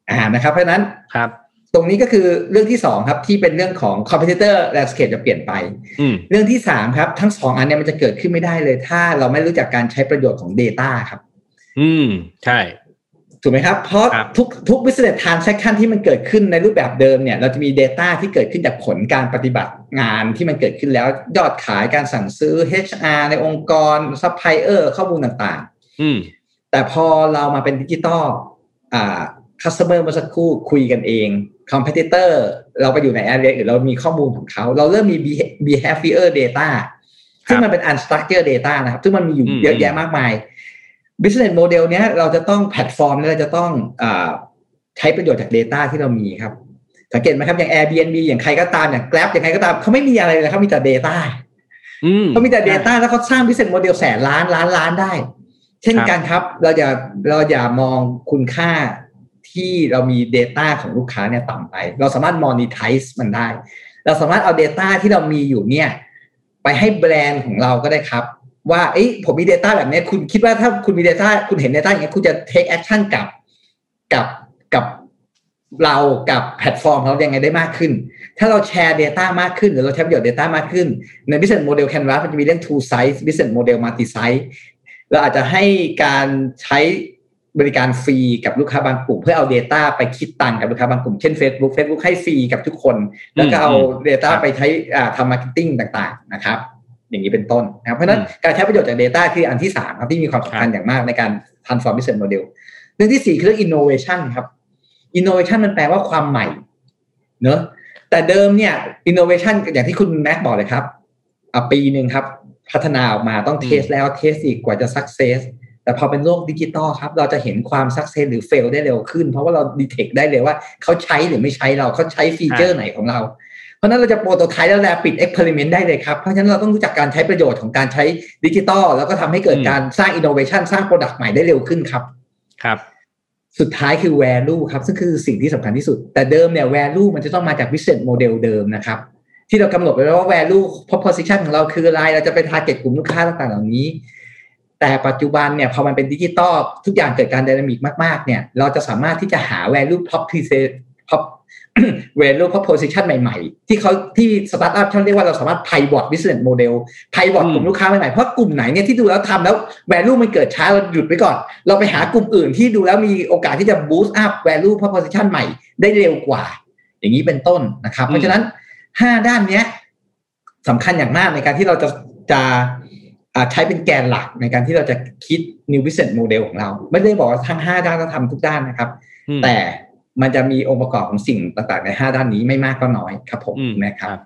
Speaker 4: อ่านะครับ เพราะฉะนั้น
Speaker 1: ครับ
Speaker 4: ตรงนี้ก็คือเรื่องที่สองครับที่เป็นเรื่องของ competitor landscape จะเปลี่ยนไป
Speaker 1: อืม
Speaker 4: เรื่องที่สามครับ ทั้งสองอันเนี้มันจะเกิดขึ้นไม่ได้เลย ถ้าเราไม่รู้จักการใช้ประโยชน์ของ Data ครับ
Speaker 1: อืม ใช่
Speaker 4: ถูกไหมครับ เพราะ
Speaker 1: ครับ
Speaker 4: ทุกทุก business transaction ที่มันเกิดขึ้นในรูปแบบเดิมเนี่ย เราจะมี Data ที่เกิดขึ้นจากผลการปฏิบัติงานที่มันเกิดขึ้นแล้วยอดขายการสั่งซื้อ HR ในองค์กร supplier ข้อมูลต่าง
Speaker 1: อืม
Speaker 4: แต่พอเรามาเป็นดิจิตอลอ่า customer เมื่อสักครู่คุยกันเอง competitor เราไปอยู่ใน area อื่นเรามีข้อมูลของเขา เราเริ่มมี behavior data ซึ่งมันเป็น unstructured data นะครับ ซึ่งมันมีอยู่
Speaker 1: อืม
Speaker 4: เยอะแยะมากมาย business model เนี้ยเราจะต้องแพลตฟอร์มเนี่ยเราจะต้องอ่าใช้ประโยชน์จาก Data ที่เรามีครับ สังเกตไหมครับ อย่าง Airbnb อย่างใครก็ตามอย่าง Grab อย่างใครก็ตามเขาไม่มีอะไรเลยเขามีแต่ Data
Speaker 1: อืม
Speaker 4: เขามีแต่ Data แล้วเขาสร้าง business model แสนล้านล้านล้านได้ เช่นกันครับ เราอย่าเราอย่ามองคุณค่าที่เรามี Data ของลูกค้าเนี่ยต่ำไป เราสามารถ monetize มันได้ เราสามารถเอา Data ที่เรามีอยู่เนี่ย ไปให้แบรนด์ของเราก็ได้ครับ ว่าเอ้ยผมมี Data แบบเนี้ยคุณคิดว่าถ้าคุณมี Data คุณเห็น Data อย่างเงี้ยคุณจะ take action กับกับกับเรากับแพลตฟอร์มเรายังไงได้มากขึ้น ถ้าเราแชร์ Data มากขึ้น หรือเราใช้ประโยชน์ Data มากขึ้น ใน business model canvas มันจะมีเรื่อง two-sided business model multi-sided เราอาจจะให้การใช้บริการฟรีกับลูกค้าบางกลุ่ม เพื่อเอา Data ไปคิดตังค์กับลูกค้าบางกลุ่ม เช่น Facebook Facebook ให้ฟรีกับทุกคน แล้วก็เอา Data
Speaker 1: ครับ
Speaker 4: ไปใช้อ่าทำ marketing ต่าง ๆ นะครับ อย่างนี้เป็นต้นนะครับเพราะฉะนั้น
Speaker 1: อืม
Speaker 4: การใช้ประโยชน์จาก Data คืออันที่สามครับที่มีความสำคัญ
Speaker 1: ครับ
Speaker 4: อย่างมากในการ transform business model เรื่องที่สี่คือเรื่อง innovation ครับ innovation มันแปลว่าความใหม่เนอะแต่เดิมเนี่ย innovation อย่างที่คุณแม็กบอกเลยครับอะปีหนึ่งครับ พัฒนาออกมาต้อง test แล้ว test อีกกว่าจะ success แต่พอเป็นโลกดิจิตอลครับ เราจะเห็นความ success หรือ fail ได้เร็วขึ้น เพราะว่าเรา detect ได้เลยว่าเขาใช้หรือไม่ใช้เราเขาใช้ feature ไหนของเราเพ ราะฉะนั้นเราจะ prototype แล้ว rapid experiment ได้เลยครับ เพราะฉะนั้นเราต้องรู้จักการใช้ประโยชน์ของการใช้ดิจิตอลแล้วก็ทำให้เกิด
Speaker 1: อืม
Speaker 4: การสร้างอินโนเวชันสร้าง product ใหม่ได้เร็วขึ้นครับ
Speaker 1: ครับ
Speaker 4: สุดท้ายคือ value ครับ ซึ่งคือสิ่งที่สำคัญที่สุด แต่เดิมเนี่ย value มันจะต้องมาจาก business model เดิมนะครับ ที่เรากำหนดไว้แล้วว่า value proposition ของเราคืออะไร เราจะไป target กลุ่มลูกค้าต่างๆเหล่านี้ แต่ปัจจุบันเนี่ยพอมันเป็นดิจิตอลทุกอย่างเกิดการ dynamic มากๆเนี่ยเราจะสามารถที่จะหา value proposition value proposition ใหม่ๆ ที่เขาที่สตาร์ทอัพเขาเรียกว่าเราสามารถ pivot business model pivot
Speaker 1: อืม
Speaker 4: กลุ่มลูกค้าใหม่ๆ เพราะกลุ่มไหนเนี่ยที่ดูแล้วทำแล้ว value มันเกิดช้าเราหยุดไปก่อน เราไปหากลุ่มอื่นที่ดูแล้วมีโอกาสที่จะ boost up value proposition ใหม่ได้เร็วกว่า อย่างนี้เป็นต้นนะครับ เพราะฉะนั้น 5 ด้านเนี้ยสำคัญอย่างมากในการที่เราจะจะอ่าใช้เป็นแกนหลักในการที่เราจะคิด new business model ของเรา ไม่ได้บอกว่าทั้ง 5 ด้านต้องทำทุกด้านนะครับ
Speaker 1: อืม
Speaker 4: แต่ มันจะมีองค์ประกอบของสิ่งต่างๆใน 5 ด้านนี้ไม่มากก็น้อยครับผม
Speaker 1: อืม
Speaker 4: นะครับ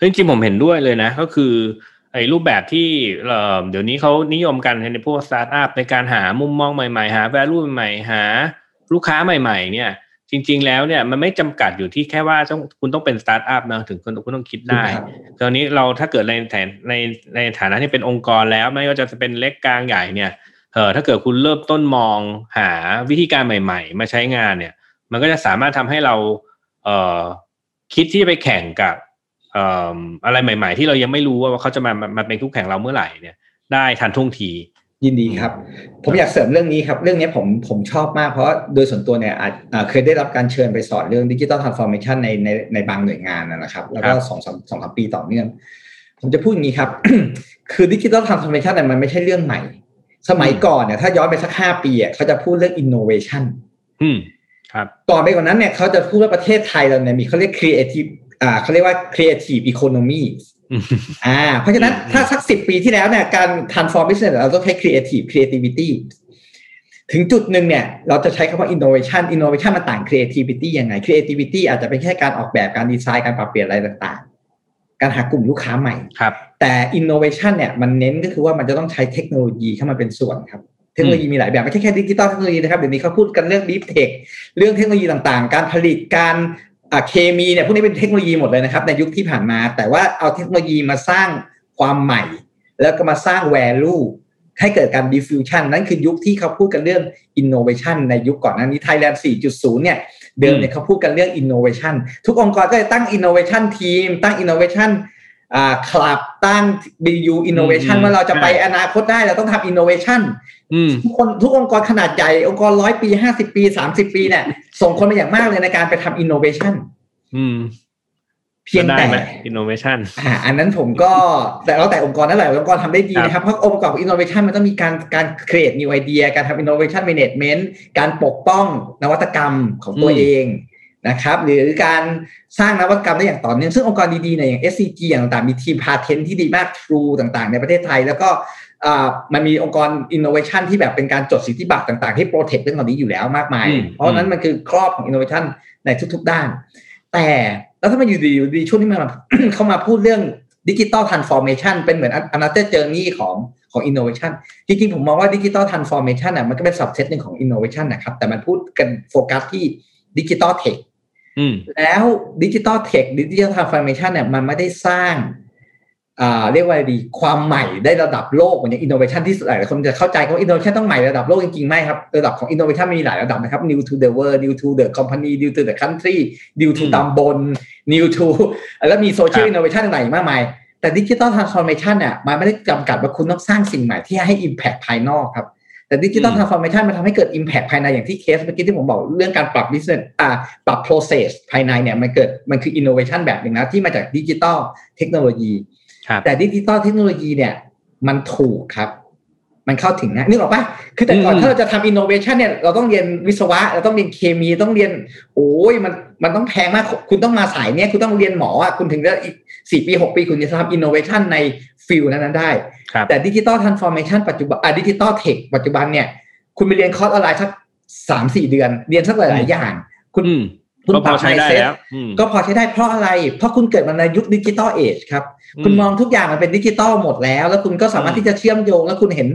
Speaker 1: จริงๆผมเห็นด้วยเลยนะ ก็คือไอ้รูปแบบที่เอ่อเดี๋ยวนี้เขานิยมกันในพวกสตาร์ทอัพในการหามุมมองใหม่ๆ หา value ใหม่ๆหาลูกค้าใหม่ ๆ เนี่ย จริง ๆ แล้วเนี่ยมันไม่จำกัดอยู่ที่แค่ว่าต้องคุณต้องเป็นสตาร์ทอัพนะถึงคุณคุณต้องคิดได้
Speaker 4: ครับ
Speaker 1: ตอนนี้เราถ้าเกิดในฐานในในฐานะที่เป็นองค์กรแล้วไม่ว่าจะเป็นเล็กกลางใหญ่เนี่ยเออถ้าเกิดคุณเริ่มต้นมองหาวิธีการใหม่ ๆ มาใช้งานเนี่ย มันก็จะสามารถทำให้เราเอ่อคิดที่จะไปแข่งกับเอ่ออะไรใหม่ ๆ ที่เรายังไม่รู้ว่าเขาจะมามามาเป็นคู่แข่งเราเมื่อไหร่เนี่ย ได้ทันท่วงที
Speaker 4: ยินดีครับ ผมอยากเสริมเรื่องนี้ครับ เรื่องนี้ผมผมชอบมากเพราะโดยส่วนตัวเนี่ยอาจอ่าเคยได้รับการเชิญไปสอนเรื่องดิจิ t a ลทรานส์ฟอร์เมชันในในในบางหน่วยงานนะครับ แล้วก็
Speaker 1: ครับ
Speaker 4: สองสามสองสามปีต่อเนื่อง ผมจะพูดอย่างนี้ครับ คือดิจิ t a ลทรานส์ฟอร์เมชันเนี่ยมันไม่ใช่เรื่องใหม่ สมัยก่อนเนี่ยถ้าย้อนไปสักห้าปีอะเขาจะพูดเรื่องอินโนเวชัน
Speaker 1: อืมครับ
Speaker 4: ก่อนไปกว่านั้นเนี่ยเขาจะพูดว่าประเทศไทยเราเนี่ยมีเขาเรียก creative อ่าเขาเรียกว่า creative economy
Speaker 1: อืม
Speaker 4: อ่าเพราะฉะนั้น
Speaker 1: อืม
Speaker 4: ถ้าสักสิบปีที่แล้วเนี่ยการ transform business เราต้องใช้ creative creativity ถึงจุดหนึ่งเนี่ยเราจะใช้คำว่า innovation innovation มันต่าง creativity ยังไง creativity อาจจะเป็นแค่การออกแบบการดีไซน์การปรับเปลี่ยนอะไรต่างๆ การหากลุ่มลูกค้าใหม่
Speaker 1: ครับ
Speaker 4: แต่ innovation เนี่ยมันเน้นก็คือว่ามันจะต้องใช้เทคโนโลยีเข้ามาเป็นส่วนครับ เทคโนโลยีมีหลายแบบไม่ใช่แค่ดิจิตอลเทคโนโลยีนะครับเดี๋ยวนี้เขาพูดกันเรื่อง deep tech เรื่องเทคโนโลยีต่างๆ การผลิตการเคมีเนี่ยพวกนี้เป็นเทคโนโลยีหมดเลยนะครับ ในยุคที่ผ่านมา แต่ว่าเอาเทคโนโลยีมาสร้างความใหม่ แล้วก็มาสร้าง value ให้เกิดการ diffusion นั่นคือยุคที่เขาพูดกันเรื่อง innovation ในยุคก่อนหน้านี้ Thailand 4.0 เนี่ย เดิมเนี่ยเขาพูดกันเรื่อง innovation ทุกองค์กรก็จะตั้ง innovation team ตั้ง innovation อ่า club ตั้ง BU innovation
Speaker 1: อืม
Speaker 4: ว่าเราจะไป
Speaker 1: ใช่
Speaker 4: อนาคตได้เราต้องทำ innovation
Speaker 1: อืม
Speaker 4: ทุกคนทุกองค์กรขนาดใหญ่ องค์กรร้อยปีห้าสิบปีสามสิบปีเนี่ยส่งคนมาอย่างมากเลยในการไปทำ innovation
Speaker 1: อืม
Speaker 4: เพียง
Speaker 1: ได้
Speaker 4: แต่
Speaker 1: ไหม innovation
Speaker 4: อ่าอันนั้นผมก็แต่แล้วแต่องค์กรนั่นแหละองค์กรทำได้ดีนะครับเพราะองค์ประกอบของ innovation มันต้องมีการการ create new idea การทำ innovation management การปกป้องนวัตกรรมของตัว
Speaker 1: อืม
Speaker 4: เอง นะครับหรือการสร้างนวัตกรรมได้อย่างต่อเนื่องซึ่งองค์กรดีๆเนี่ยอย่าง SCG อย่างต่างๆ มีทีม patent ที่ดีมาก True ต่างๆ ในประเทศไทย แล้วก็อ่ามันมีองค์กรอินโนเวชันที่แบบเป็นการจดสิทธิบัตรต่างๆ ที่ protect เรื่องเหล่านี้อยู่แล้วมากมาย
Speaker 1: อืม
Speaker 4: เพราะฉะนั้นมันคือครอบของอินโนเวชันในทุกๆด้าน แต่แล้วถ้ามาอยู่ดีอยู่ดีช่วงที่มันเข้ามาพูดเรื่อง digital transformation เป็นเหมือน another journey ของของอินโนเวชันจริงๆ ผมมองว่า digital transformation อะมันก็เป็น subset หนึ่งของ innovation นะครับ แต่มันพูดกันโฟกัสที่ digital tech อื
Speaker 1: ม
Speaker 4: แล้ว digital tech digital transformation เนี่ยมันไม่ได้สร้างอ่าเรียกว่าอะไรดีความใหม่ได้ระดับโลกเหมือนอย่างอินโนเวชันที่หลายคนจะเข้าใจว่าอินโนเวชันต้องใหม่ระดับโลกจริงๆ ไม่ครับ ระดับของอินโนเวชันมีหลายระดับนะครับ new to the world new to the company new to the country new to
Speaker 1: อืม
Speaker 4: ตำบล new to แล้วมีโซเชียล
Speaker 1: ครับ
Speaker 4: innovation ต่างๆอีกมากมาย แต่ digital transformation เนี่ยมันไม่ได้จำกัดว่าคุณต้องสร้างสิ่งใหม่ที่ให้ impact ภายนอกครับ แต่ดิจิตอล
Speaker 1: อืม
Speaker 4: transformation มันทำให้เกิด impact ภายในอย่างที่เคสเมื่อกี้ที่ผมบอกเรื่องการปรับ business อ่าปรับ process ภายในเนี่ยมันเกิดมันคือ innovation แบบหนึ่งนะที่มาจากดิจิตอลเทคโนโลยี
Speaker 1: ครับ
Speaker 4: แต่ดิจิตอลเทคโนโลยีเนี่ยมันถูกครับ มันเข้าถึงนะนึกออกปะคือแต่ก่อน
Speaker 1: อืม
Speaker 4: ถ้าเราจะทำอินโนเวชันเนี่ยเราต้องเรียนวิศวะเราต้องเรียนเคมีต้องเรียน โอ้ยมันมันต้องแพงมากคุณต้องมาสายเนี้ยคุณต้องเรียนหมออะคุณถึงจะอีกสี่ปีหกปีคุณจะทำ innovation ใน field นั้นๆได้
Speaker 1: ครับ
Speaker 4: แต่ digital transformation ปัจจุบันอะ digital tech ปัจจุบันเนี่ย คุณไปเรียนคอร์สออนไลน์สักสามสี่เดือน เรียนสักหลาย ๆ อย่าง คุณ
Speaker 1: อืม
Speaker 4: คุณ
Speaker 1: ก็พอ
Speaker 4: ปรับ
Speaker 1: ใช้ได้
Speaker 4: mindset
Speaker 1: แล้วอืม
Speaker 4: ก็พอใช้ได้เพราะอะไร เพราะคุณเกิดมาในยุค digital age ครับ คุณมองทุกอย่างมันเป็นดิจิตอลหมดแล้ว แล้วคุณก็สามารถ
Speaker 1: อืม
Speaker 4: ที่จะเชื่อมโยง แล้วคุณเห็น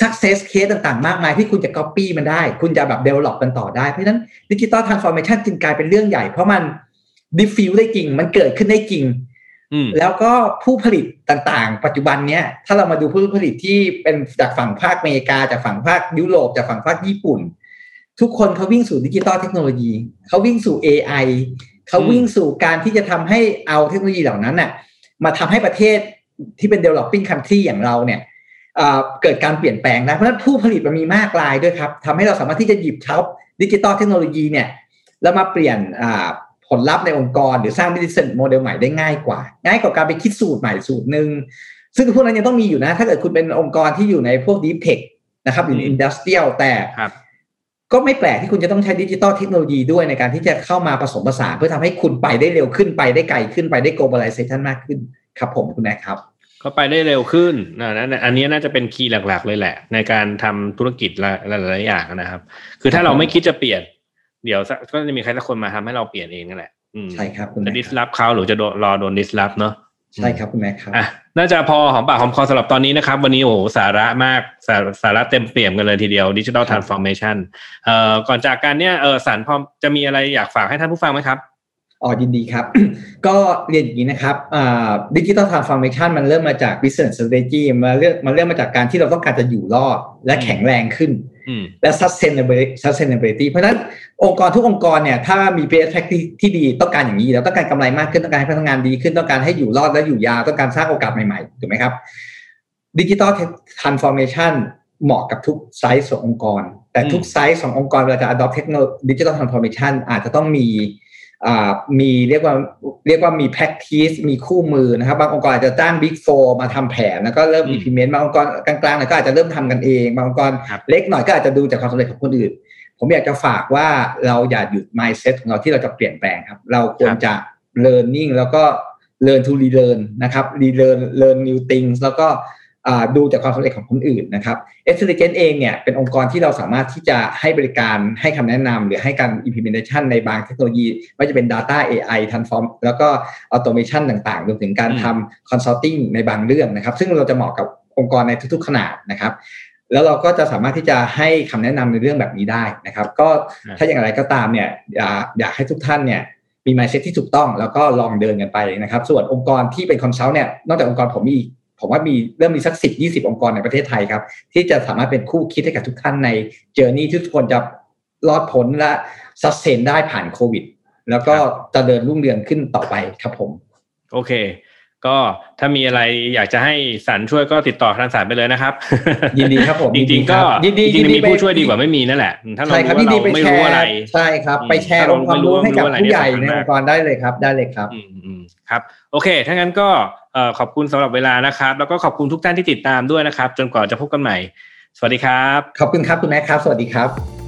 Speaker 4: success case ต่างๆ มากมายที่คุณจะ copy มันได้ คุณจะแบบ develop มันต่อได้ เพราะฉะนั้นดิจิตอล transformation จึงกลายเป็นเรื่องใหญ่ เพราะมัน diffuse ได้จริง มันเกิดขึ้นได้จริง
Speaker 1: อืม
Speaker 4: แล้วก็ผู้ผลิตต่างๆ ปัจจุบันเนี้ยถ้าเรามาดูผู้ผลิตที่เป็นจากฝั่งภาคอเมริกา จากฝั่งภาคยุโรป จากฝั่งภาคญี่ปุ่น ทุกคนเขาวิ่งสู่ดิจิตอลเทคโนโลยีเขาวิ่งสู่ AI เขาวิ่งสู่การที่จะทำให้เอาเทคโนโลยีเหล่านั้นน่ะมาทำให้ประเทศที่เป็น developing country อย่างเราเนี่ยเอ่อเกิดการเปลี่ยนแปลงได้เพราะฉะนั้นผู้ผลิตมันมีมากรายด้วยครับทำให้เราสามารถที่จะหยิบเช้าดิจิตอลเทคโนโลยีเนี่ยแล้วมาเปลี่ยนอ่าผลลัพธ์ในองค์กร หรือสร้าง business model ใหม่ได้ง่ายกว่า ง่ายกว่าการไปคิดสูตรใหม่สูตรหนึ่งซึ่งพวกนั้นยังต้องมีอยู่นะ ถ้าเกิดคุณเป็นองค์กรที่อยู่ในพวก deep tech นะครับหรือ industrial แต่
Speaker 1: ครับ
Speaker 4: ก็ไม่แปลกที่คุณจะต้องใช้ดิจิตอลเทคโนโลยีด้วยในการที่จะเข้ามาผสมผสานเพื่อทำให้คุณไปได้เร็วขึ้นไปได้ไกลขึ้นไปได้ globalization มากขึ้นครับผมคุณแม่ครับ
Speaker 1: ก็ไปได้เร็วขึ้นนะนั่นอันนี้น่าจะเป็น key หลัก ๆ เลยแหละ ในการทำธุรกิจหลายๆอย่างนะครับ คือถ้าเราไม่คิดจะเปลี่ยน เดี๋ยวสักก็จะมีใครสักคนมาทำให้เราเปลี่ยนเองนั่นแหละอืม
Speaker 4: ใช่ครับคุณ
Speaker 1: จะ
Speaker 4: แม่
Speaker 1: disrupt
Speaker 4: ครับ
Speaker 1: เขาหรือจะโดนรอโดน disrupt เนาะ
Speaker 4: ใช่ครับคุณแม่ครับ
Speaker 1: อะน่าจะพอหอมปากหอมคอสำหรับตอนนี้นะครับ วันนี้โอ้โหสาระมากสาสาระเต็มเปี่ยมกันเลยทีเดียว digital transformation เอ่อก่อนจากกันเนี่ยเออสันพอจะมีอะไรอยากฝากให้ท่านผู้ฟังไหมครับ
Speaker 4: อ๋อยินดีครับ ก็เรียนอย่างนี้นะครับดิจิ t a ลทรานส์ฟอร์เมชันมันเริ่มมาจาก business strategy มาเรื่องมันเริ่มมาจากการที่เราต้องการจะอยู่รอดและแข็งแรงขึ้น
Speaker 1: อืม
Speaker 4: และ sustainability sustainability เพราะฉะนั้นองค์กรทุกองค์กรเนี่ยถ้ามี best practice ที่ดีต้องการอย่างนี้แล้วต้องการกำไรมากขึ้นต้องการให้พนักงานดีขึ้นต้องการให้อยู่รอดและอยู่ยาวต้องการสร้างโอกาสใหม่ๆถูกไหมครับดิจิ t a ลทรานส์ฟอร์เมชันเหมาะกับทุกไซส์ขององค์กร แต่ทุกไซส์ขององค์กรเวลาจะ adopt เทคโนโลยีดิจิ t a ลทรานส์ฟอร์เมชันอาจจะต้องมีอ่า มีเรียกว่าเรียกว่ามี practice มีคู่มือนะครับ บางองค์กรอาจจะจ้าง big four มาทำแผนแล้วก็เริ่ม
Speaker 1: อืม
Speaker 4: implement บางองค์กรกลางๆหน่อยก็อาจจะเริ่มทำกันเอง บางองค์กร
Speaker 1: ครับ
Speaker 4: เล็กหน่อยก็อาจจะดูจากความสำเร็จของคนอื่น ผมอยากจะฝากว่าเราอย่าหยุด mindset ของเราที่เราจะเปลี่ยนแปลงครับ เราควรจะ learning แล้วก็ learn to relearn นะครับ relearn learn new things แล้วก็อ่า ดูจากความสำเร็จของคนอื่นนะครับ e x c e l l e n c e เองเนี่ยเป็นองค์กรที่เราสามารถที่จะให้บริการให้คำแนะนำหรือให้การ implementation ในบางเทคโนโลยีไม่ว่าจะเป็น data AI transform แล้วก็ automation ต่างๆรวมถึงการ
Speaker 1: อืม
Speaker 4: ทำ consulting ในบางเรื่องนะครับ ซึ่งเราจะเหมาะกับองค์กรในทุกๆ ขนาดนะครับ แล้วเราก็จะสามารถที่จะให้คำแนะนำในเรื่องแบบนี้ได้นะครับ ก็ถ้าอย่างไรก็ตามเนี่ยอยากอยากให้ทุกท่านเนี่ยมี mindset ที่ถูกต้องแล้วก็ลองเดินกันไปนะครับ ส่วนองค์กรที่เป็น consult เนี่ยนอกจากองค์กรผมมีอีก ผมว่ามีเริ่มมีสักสิบยี่สิบองค์กรในประเทศไทยครับ ที่จะสามารถเป็นคู่คิดให้กับทุกท่านใน journey ที่ทุกคนจะรอดพ้นและ sustain ได้ผ่านโควิด แล้วก็จะเดินรุ่งเรืองขึ้นต่อไปครับผม
Speaker 1: โอเค ก็ถ้ามีอะไรอยากจะให้สันช่วยก็ติดต่อทางสันไปเลยนะครับ
Speaker 4: ยินดีครับผม
Speaker 1: จริงๆก็
Speaker 4: ยินดี
Speaker 1: จริง
Speaker 4: ยิน
Speaker 1: ๆ
Speaker 4: ดี
Speaker 1: มี
Speaker 4: ไป
Speaker 1: ผู้ช่วยดีกว่าไม่มีนั่นแหละ ถ้าเรา
Speaker 4: ใช่ครับ
Speaker 1: รู้
Speaker 4: ยิน
Speaker 1: ว่า
Speaker 4: ดี
Speaker 1: เรา
Speaker 4: ไป
Speaker 1: ไม่
Speaker 4: แช
Speaker 1: รู้
Speaker 4: ร์
Speaker 1: อะไร
Speaker 4: ใช่ครับ
Speaker 1: อืม
Speaker 4: ไปแชร์
Speaker 1: ถ้า
Speaker 4: อง
Speaker 1: เรา
Speaker 4: ค์ความรู้
Speaker 1: ไม่
Speaker 4: ให้
Speaker 1: รู้
Speaker 4: กับ
Speaker 1: อะไร
Speaker 4: ผู้ใหญ่
Speaker 1: เนี่ย
Speaker 4: ใน
Speaker 1: สำคัญมาก
Speaker 4: องค์กรได้เลยครับได้เลยครับ
Speaker 1: อืมอืมครับ โอเคถ้างั้นก็เอ่อขอบคุณสำหรับเวลานะครับ แล้วก็ขอบคุณทุกท่านที่ติดตามด้วยนะครับ จนกว่าจะพบกันใหม่ สวัสดีครับ
Speaker 4: ขอบคุณครับคุณแม่ครับ สวัสดีครับ